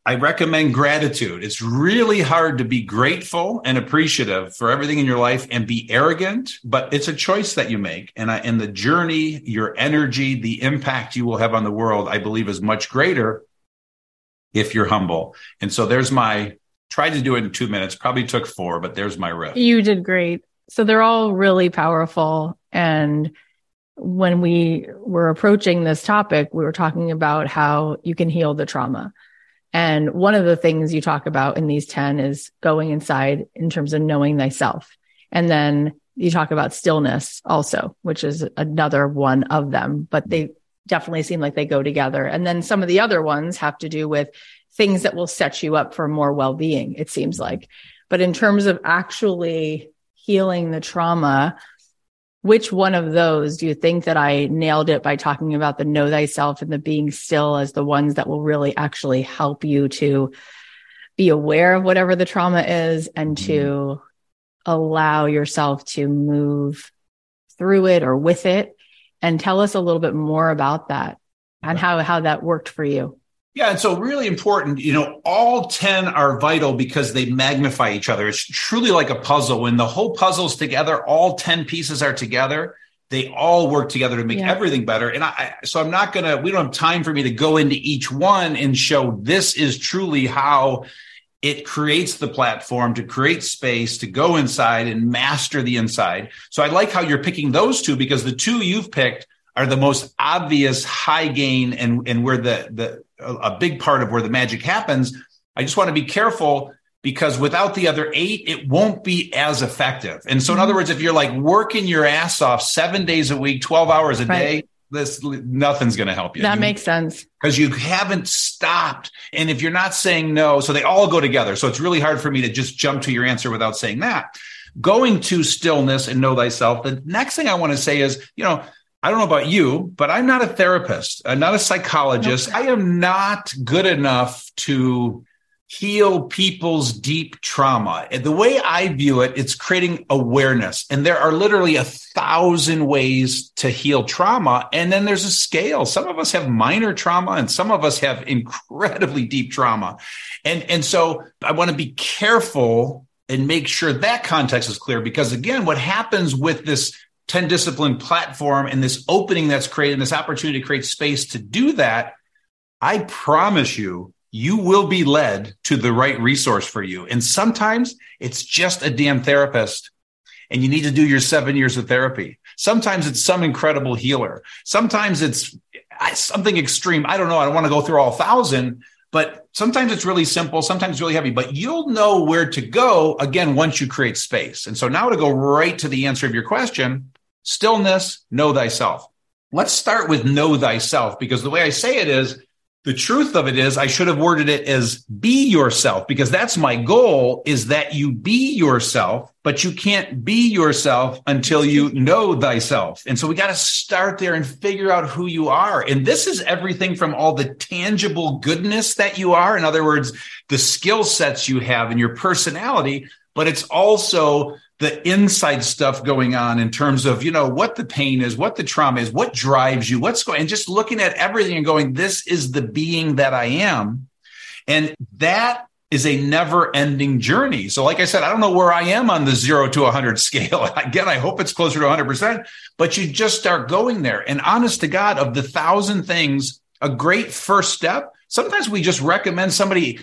I recommend gratitude. It's really hard to be grateful and appreciative for everything in your life and be arrogant, but it's a choice that you make. And I, and the journey, your energy, the impact you will have on the world, I believe is much greater if you're humble. And so there's my, tried to do it in two minutes, probably took four, but there's my riff. You did great. So they're all really powerful. And when we were approaching this topic, we were talking about how you can heal the trauma. And one of the things you talk about in these 10 is going inside in terms of knowing thyself. And then you talk about stillness also, which is another one of them, but they definitely seem like they go together. And then some of the other ones have to do with things that will set you up for more well being, it seems like. But in terms of actually healing the trauma, which one of those do you think that I nailed it by talking about the know thyself and the being still as the ones that will really actually help you to be aware of whatever the trauma is and to mm-hmm. allow yourself to move through it or with it? And tell us a little bit more about that and how how that worked for you Yeah, and so really important, you know, all 10 are vital because they magnify each other. It's truly like a puzzle. When the whole puzzle's together, all 10 pieces are together. They all work together to make yeah. everything better. And I, so I'm not going to, we don't have time for me to go into each one and show this is truly how it creates the platform to create space to go inside and master the inside. So I like how you're picking those two because the two you've picked are the most obvious high gain and, and where the, the, a big part of where the magic happens. I just want to be careful because without the other eight, it won't be as effective. And so, in other mm-hmm. words, if you're like working your ass off seven days a week, 12 hours a right. day, this nothing's going to help you. That you, makes sense because you haven't stopped. And if you're not saying no, so they all go together. So it's really hard for me to just jump to your answer without saying that. Going to stillness and know thyself. The next thing I want to say is, you know, I don't know about you, but I'm not a therapist. I'm not a psychologist. I am not good enough to heal people's deep trauma. And the way I view it, it's creating awareness. And there are literally a thousand ways to heal trauma. And then there's a scale. Some of us have minor trauma and some of us have incredibly deep trauma. And, and so I want to be careful and make sure that context is clear because again, what happens with this 10 discipline platform and this opening that's created, this opportunity to create space to do that, I promise you, you will be led to the right resource for you. And sometimes it's just a damn therapist and you need to do your seven years of therapy. Sometimes it's some incredible healer. Sometimes it's something extreme. I don't know. I don't want to go through all thousand, but sometimes it's really simple. Sometimes really heavy, but you'll know where to go again once you create space. And so now to go right to the answer of your question, stillness, know thyself. Let's start with know thyself because the way I say it is the truth of it is I should have worded it as be yourself because that's my goal is that you be yourself, but you can't be yourself until you know thyself. And so we got to start there and figure out who you are. And this is everything from all the tangible goodness that you are. In other words, the skill sets you have and your personality, but it's also the inside stuff going on in terms of you know what the pain is what the trauma is what drives you what's going and just looking at everything and going this is the being that i am. And that is a never ending journey. So like i said i don't know where i am on the 0 to 100 scale. Again i hope it's closer to 100% but you just start going there. And honest to god of the thousand things a great first step sometimes we just recommend somebody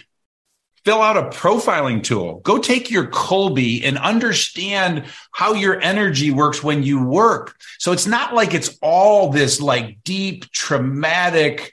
fill out a profiling tool. Go take your Kolbe and understand how your energy works when you work. So it's not like it's all this like deep, traumatic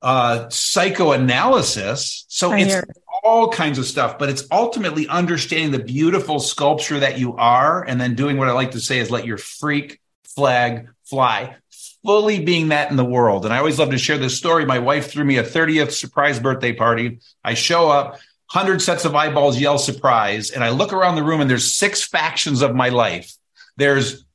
uh, psychoanalysis. So I it's hear. all kinds of stuff, but it's ultimately understanding the beautiful sculpture that you are and then doing what I like to say is let your freak flag fly fully being that in the world. And I always love to share this story. My wife threw me a 30th surprise birthday party. I show up hundred sets of eyeballs yell surprise. And I look around the room and there's six factions of my life. There's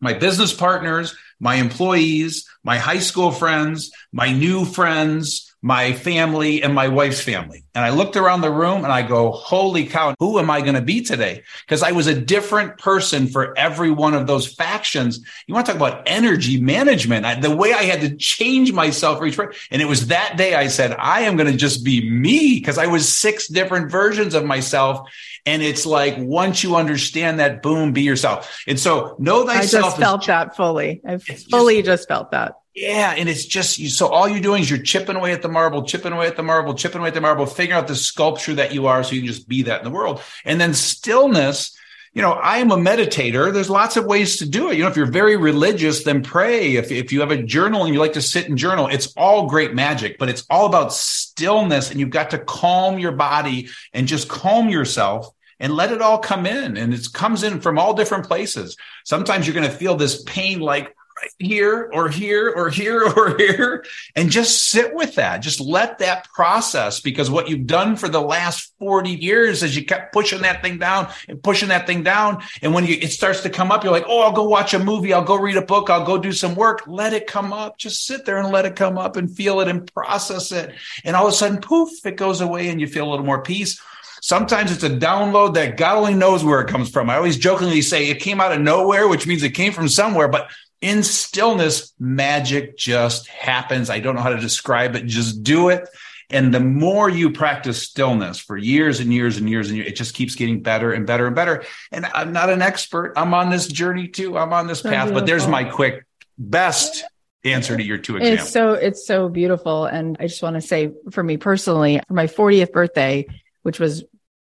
my business partners, my employees, my high school friends, my new friends, my family and my wife's family. And I looked around the room and I go, holy cow, who am I going to be today? Because I was a different person for every one of those factions. You want to talk about energy management? I, the way I had to change myself for each person. And it was that day I said, I am going to just be me because I was six different versions of myself. And it's like, once you understand that, boom, be yourself. And so know thyself. I just felt that fully. I've fully just, just felt that. Yeah, and it's just you. So all you're doing is you're chipping away at the marble, chipping away at the marble, chipping away at the marble, figuring out the sculpture that you are, so you can just be that in the world. And then stillness. You know, I am a meditator. There's lots of ways to do it. You know, if you're very religious, then pray. If if you have a journal and you like to sit and journal, it's all great magic. But it's all about stillness, and you've got to calm your body and just calm yourself and let it all come in. And it comes in from all different places. Sometimes you're going to feel this pain like here or here or here or here and just sit with that. Just let that process because what you've done for the last 40 years is you kept pushing that thing down and pushing that thing down. And when you, it starts to come up, you're like, Oh, I'll go watch a movie. I'll go read a book. I'll go do some work. Let it come up. Just sit there and let it come up and feel it and process it. And all of a sudden, poof, it goes away and you feel a little more peace. Sometimes it's a download that God only knows where it comes from. I always jokingly say it came out of nowhere, which means it came from somewhere, but in stillness, magic just happens. I don't know how to describe it. Just do it. And the more you practice stillness for years and years and years and years, it just keeps getting better and better and better. And I'm not an expert. I'm on this journey too. I'm on this path, but there's my quick best answer to your two examples. It's so it's so beautiful. And I just want to say for me personally, for my 40th birthday, which was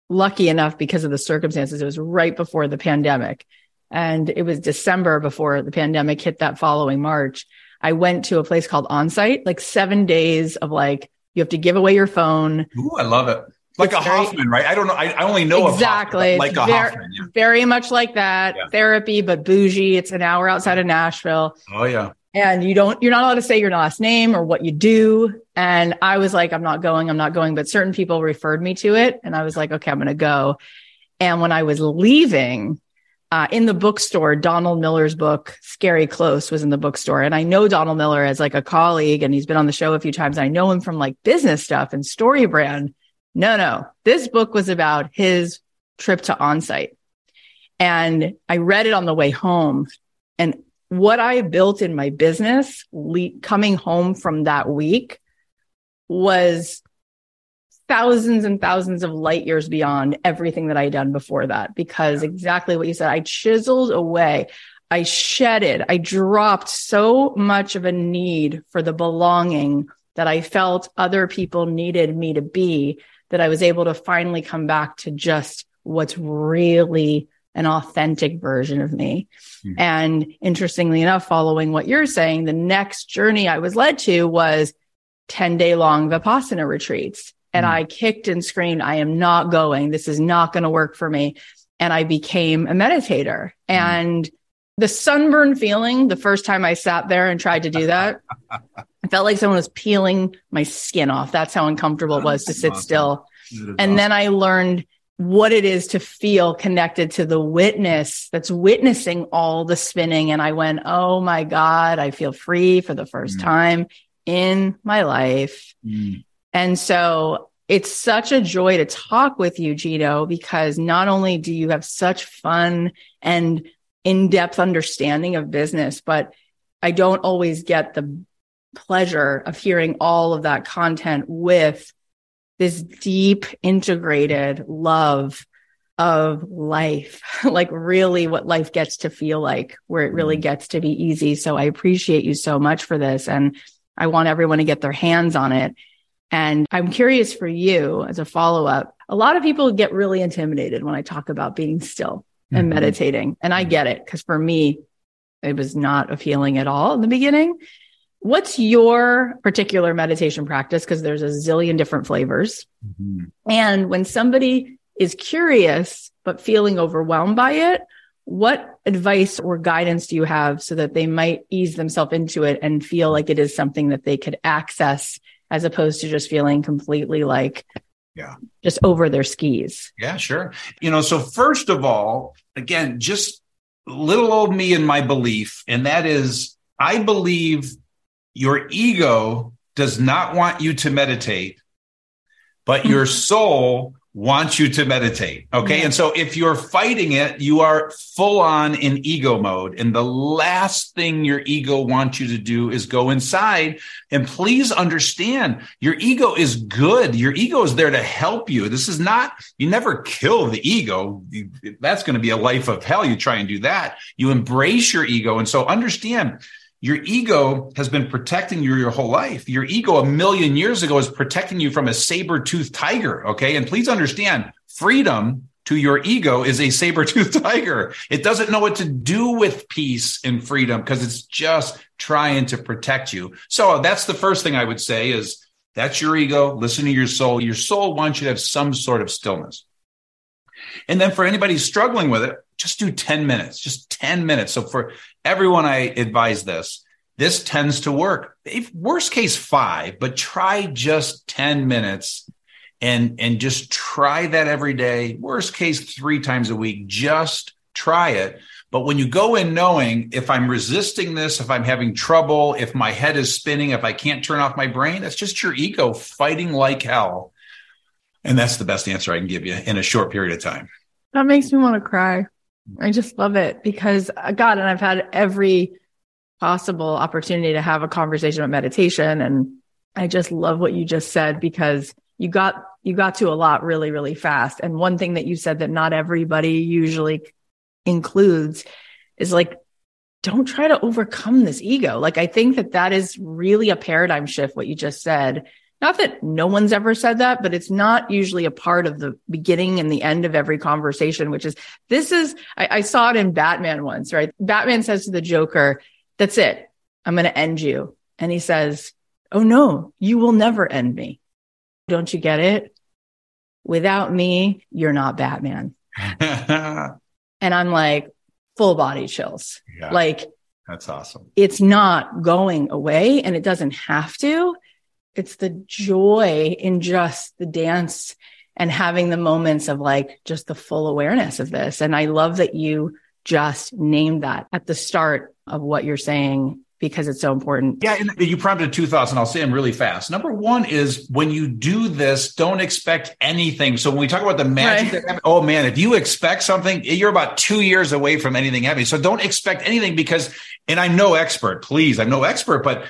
lucky enough because of the circumstances, it was right before the pandemic. And it was December before the pandemic hit that following March. I went to a place called Onsite, like seven days of like, you have to give away your phone. Ooh, I love it. Like it's a very, Hoffman, right? I don't know. I, I only know exactly. Hoffman, like a very, Hoffman. Yeah. Very much like that. Yeah. Therapy, but bougie. It's an hour outside of Nashville. Oh yeah. And you don't, you're not allowed to say your last name or what you do. And I was like, I'm not going, I'm not going. But certain people referred me to it. And I was like, okay, I'm going to go. And when I was leaving, uh, in the bookstore, Donald Miller's book, Scary Close, was in the bookstore. And I know Donald Miller as like a colleague and he's been on the show a few times. I know him from like business stuff and story brand. No, no, this book was about his trip to onsite. And I read it on the way home. And what I built in my business le- coming home from that week was thousands and thousands of light years beyond everything that I'd done before that. Because exactly what you said, I chiseled away, I shedded, I dropped so much of a need for the belonging that I felt other people needed me to be that I was able to finally come back to just what's really an authentic version of me. Mm-hmm. And interestingly enough, following what you're saying, the next journey I was led to was 10 day long Vipassana retreats. And mm. I kicked and screamed, I am not going. This is not going to work for me. And I became a meditator. Mm. And the sunburn feeling the first time I sat there and tried to do that, I felt like someone was peeling my skin off. That's how uncomfortable it was to sit awesome. still. And awesome. then I learned what it is to feel connected to the witness that's witnessing all the spinning. And I went, Oh my God, I feel free for the first mm. time in my life. Mm. And so it's such a joy to talk with you, Gino, because not only do you have such fun and in depth understanding of business, but I don't always get the pleasure of hearing all of that content with this deep integrated love of life, like really what life gets to feel like, where it really mm-hmm. gets to be easy. So I appreciate you so much for this. And I want everyone to get their hands on it and I'm curious for you as a follow up. A lot of people get really intimidated when I talk about being still and mm-hmm. meditating. And I get it because for me, it was not a feeling at all in the beginning. What's your particular meditation practice? Because there's a zillion different flavors. Mm-hmm. And when somebody is curious, but feeling overwhelmed by it, what advice or guidance do you have so that they might ease themselves into it and feel like it is something that they could access as opposed to just feeling completely like yeah. just over their skis. Yeah sure. You know so first of all again just little old me and my belief and that is i believe your ego does not want you to meditate but your soul wants you to meditate. Okay. And so if you're fighting it, you are full on in ego mode. And the last thing your ego wants you to do is go inside. And please understand your ego is good. Your ego is there to help you. This is not, you never kill the ego. That's going to be a life of hell. You try and do that. You embrace your ego. And so understand your ego has been protecting you your whole life. Your ego a million years ago is protecting you from a saber-toothed tiger. Okay. And please understand freedom to your ego is a saber-toothed tiger. It doesn't know what to do with peace and freedom because it's just trying to protect you. So that's the first thing I would say is that's your ego. Listen to your soul. Your soul wants you to have some sort of stillness. And then for anybody struggling with it, just do 10 minutes, just 10 minutes. So for everyone, I advise this. This tends to work. If worst case five, but try just 10 minutes and, and just try that every day. Worst case three times a week. Just try it. But when you go in knowing if I'm resisting this, if I'm having trouble, if my head is spinning, if I can't turn off my brain, that's just your ego fighting like hell. And that's the best answer I can give you in a short period of time. That makes me want to cry. I just love it because uh, God, and I've had every possible opportunity to have a conversation about meditation and I just love what you just said because you got you got to a lot really really fast. And one thing that you said that not everybody usually includes is like don't try to overcome this ego. Like I think that that is really a paradigm shift what you just said. Not that no one's ever said that, but it's not usually a part of the beginning and the end of every conversation, which is this is, I, I saw it in Batman once, right? Batman says to the Joker, that's it. I'm going to end you. And he says, Oh no, you will never end me. Don't you get it? Without me, you're not Batman. and I'm like, full body chills. Yeah, like, that's awesome. It's not going away and it doesn't have to. It's the joy in just the dance and having the moments of like just the full awareness of this. And I love that you just named that at the start of what you're saying because it's so important. Yeah, and you prompted two thoughts, and I'll say them really fast. Number one is when you do this, don't expect anything. So when we talk about the magic, right. oh man, if you expect something, you're about two years away from anything happening. So don't expect anything because, and I'm no expert, please, I'm no expert, but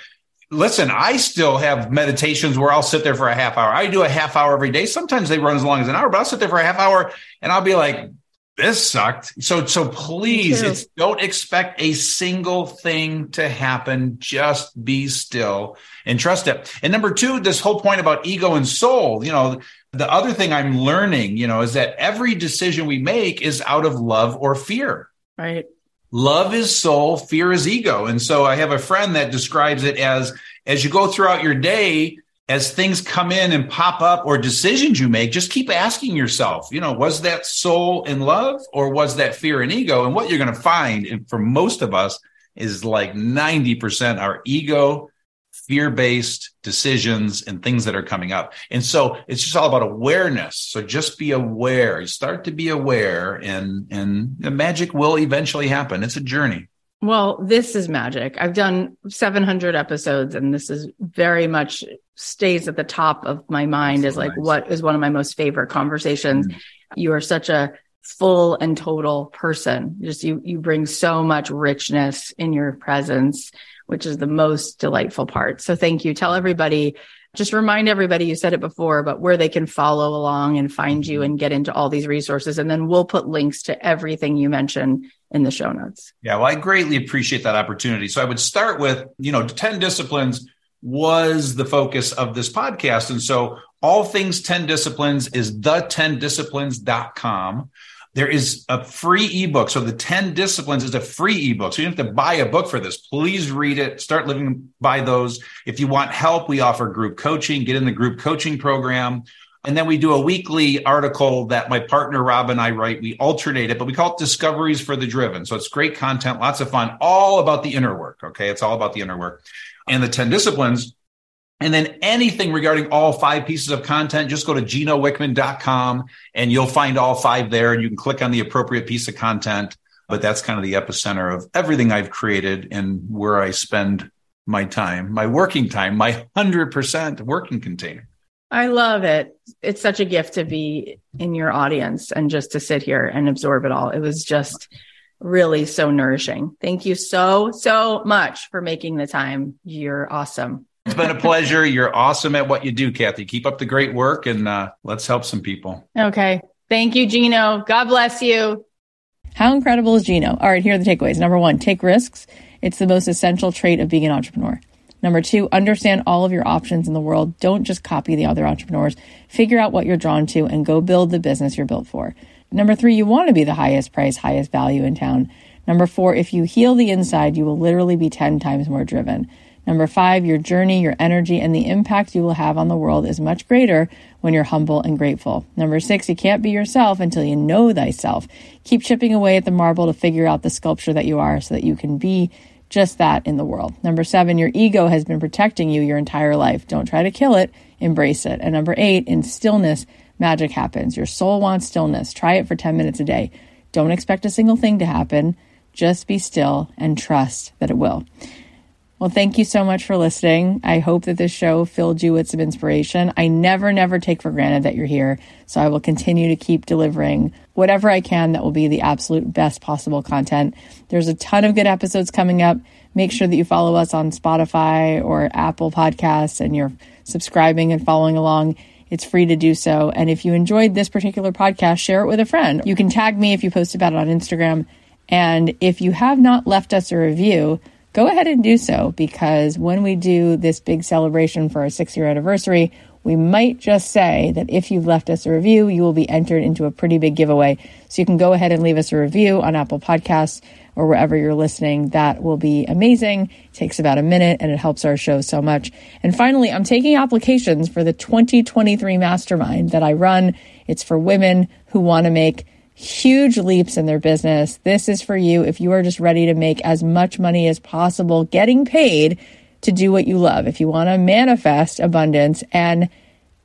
listen, I still have meditations where I'll sit there for a half hour. I do a half hour every day. Sometimes they run as long as an hour, but I'll sit there for a half hour and I'll be like, this sucked. So, so please don't expect a single thing to happen. Just be still and trust it. And number two, this whole point about ego and soul, you know, the other thing I'm learning, you know, is that every decision we make is out of love or fear. Right. Love is soul, fear is ego. And so I have a friend that describes it as, as you go throughout your day, as things come in and pop up or decisions you make, just keep asking yourself, you know, was that soul in love or was that fear and ego? And what you're going to find and for most of us is like 90% our ego, fear based decisions and things that are coming up. And so it's just all about awareness. So just be aware, start to be aware and, and the magic will eventually happen. It's a journey. Well, this is magic. I've done 700 episodes and this is very much stays at the top of my mind as like nice. what is one of my most favorite conversations. Mm-hmm. You are such a full and total person. Just you you bring so much richness in your presence, which is the most delightful part. So thank you. Tell everybody just remind everybody you said it before but where they can follow along and find you mm-hmm. and get into all these resources and then we'll put links to everything you mentioned in the show notes yeah well i greatly appreciate that opportunity so i would start with you know 10 disciplines was the focus of this podcast. And so all things 10 disciplines is the10disciplines.com. There is a free ebook. So the 10 disciplines is a free ebook. So you don't have to buy a book for this. Please read it. Start living by those. If you want help, we offer group coaching. Get in the group coaching program. And then we do a weekly article that my partner Rob and I write. We alternate it, but we call it Discoveries for the Driven. So it's great content, lots of fun, all about the inner work. Okay. It's all about the inner work and the 10 disciplines. And then anything regarding all five pieces of content, just go to ginowickman.com and you'll find all five there and you can click on the appropriate piece of content. But that's kind of the epicenter of everything I've created and where I spend my time, my working time, my 100% working container. I love it. It's such a gift to be in your audience and just to sit here and absorb it all. It was just really so nourishing. Thank you so, so much for making the time. You're awesome. It's been a pleasure. You're awesome at what you do, Cathy. Keep up the great work and uh, let's help some people. Okay. Thank you, Gino. God bless you. How incredible is Gino? All right, here are the takeaways. Number one, take risks. It's the most essential trait of being an entrepreneur. Number two, understand all of your options in the world. Don't just copy the other entrepreneurs. Figure out what you're drawn to and go build the business you're built for. Number three, you want to be the highest price, highest value in town. Number four, if you heal the inside, you will literally be 10 times more driven. Number five, your journey, your energy, and the impact you will have on the world is much greater when you're humble and grateful. Number six, you can't be yourself until you know thyself. Keep chipping away at the marble to figure out the sculpture that you are so that you can be just that in the world. Number seven, your ego has been protecting you your entire life. Don't try to kill it, embrace it. And number eight, in stillness, magic happens. Your soul wants stillness. Try it for 10 minutes a day. Don't expect a single thing to happen. Just be still and trust that it will. Well, thank you so much for listening. I hope that this show filled you with some inspiration. I never, never take for granted that you're here. So I will continue to keep delivering whatever I can that will be the absolute best possible content. There's a ton of good episodes coming up. Make sure that you follow us on Spotify or Apple Podcasts and you're subscribing and following along. It's free to do so. And if you enjoyed this particular podcast, share it with a friend. You can tag me if you post about it on Instagram. And if you have not left us a review, go ahead and do so because when we do this big celebration for our six year anniversary, we might just say that if you've left us a review, you will be entered into a pretty big giveaway. So you can go ahead and leave us a review on Apple Podcasts or wherever you're listening. That will be amazing. It takes about a minute and it helps our show so much. And finally, I'm taking applications for the 2023 mastermind that I run. It's for women who want to make huge leaps in their business. This is for you if you are just ready to make as much money as possible, getting paid to do what you love. If you want to manifest abundance and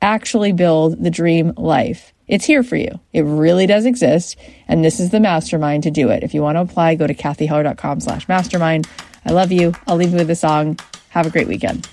actually build the dream life. It's here for you. It really does exist. And this is the mastermind to do it. If you want to apply, go to cathyheller.com slash mastermind. I love you. I'll leave you with a song. Have a great weekend.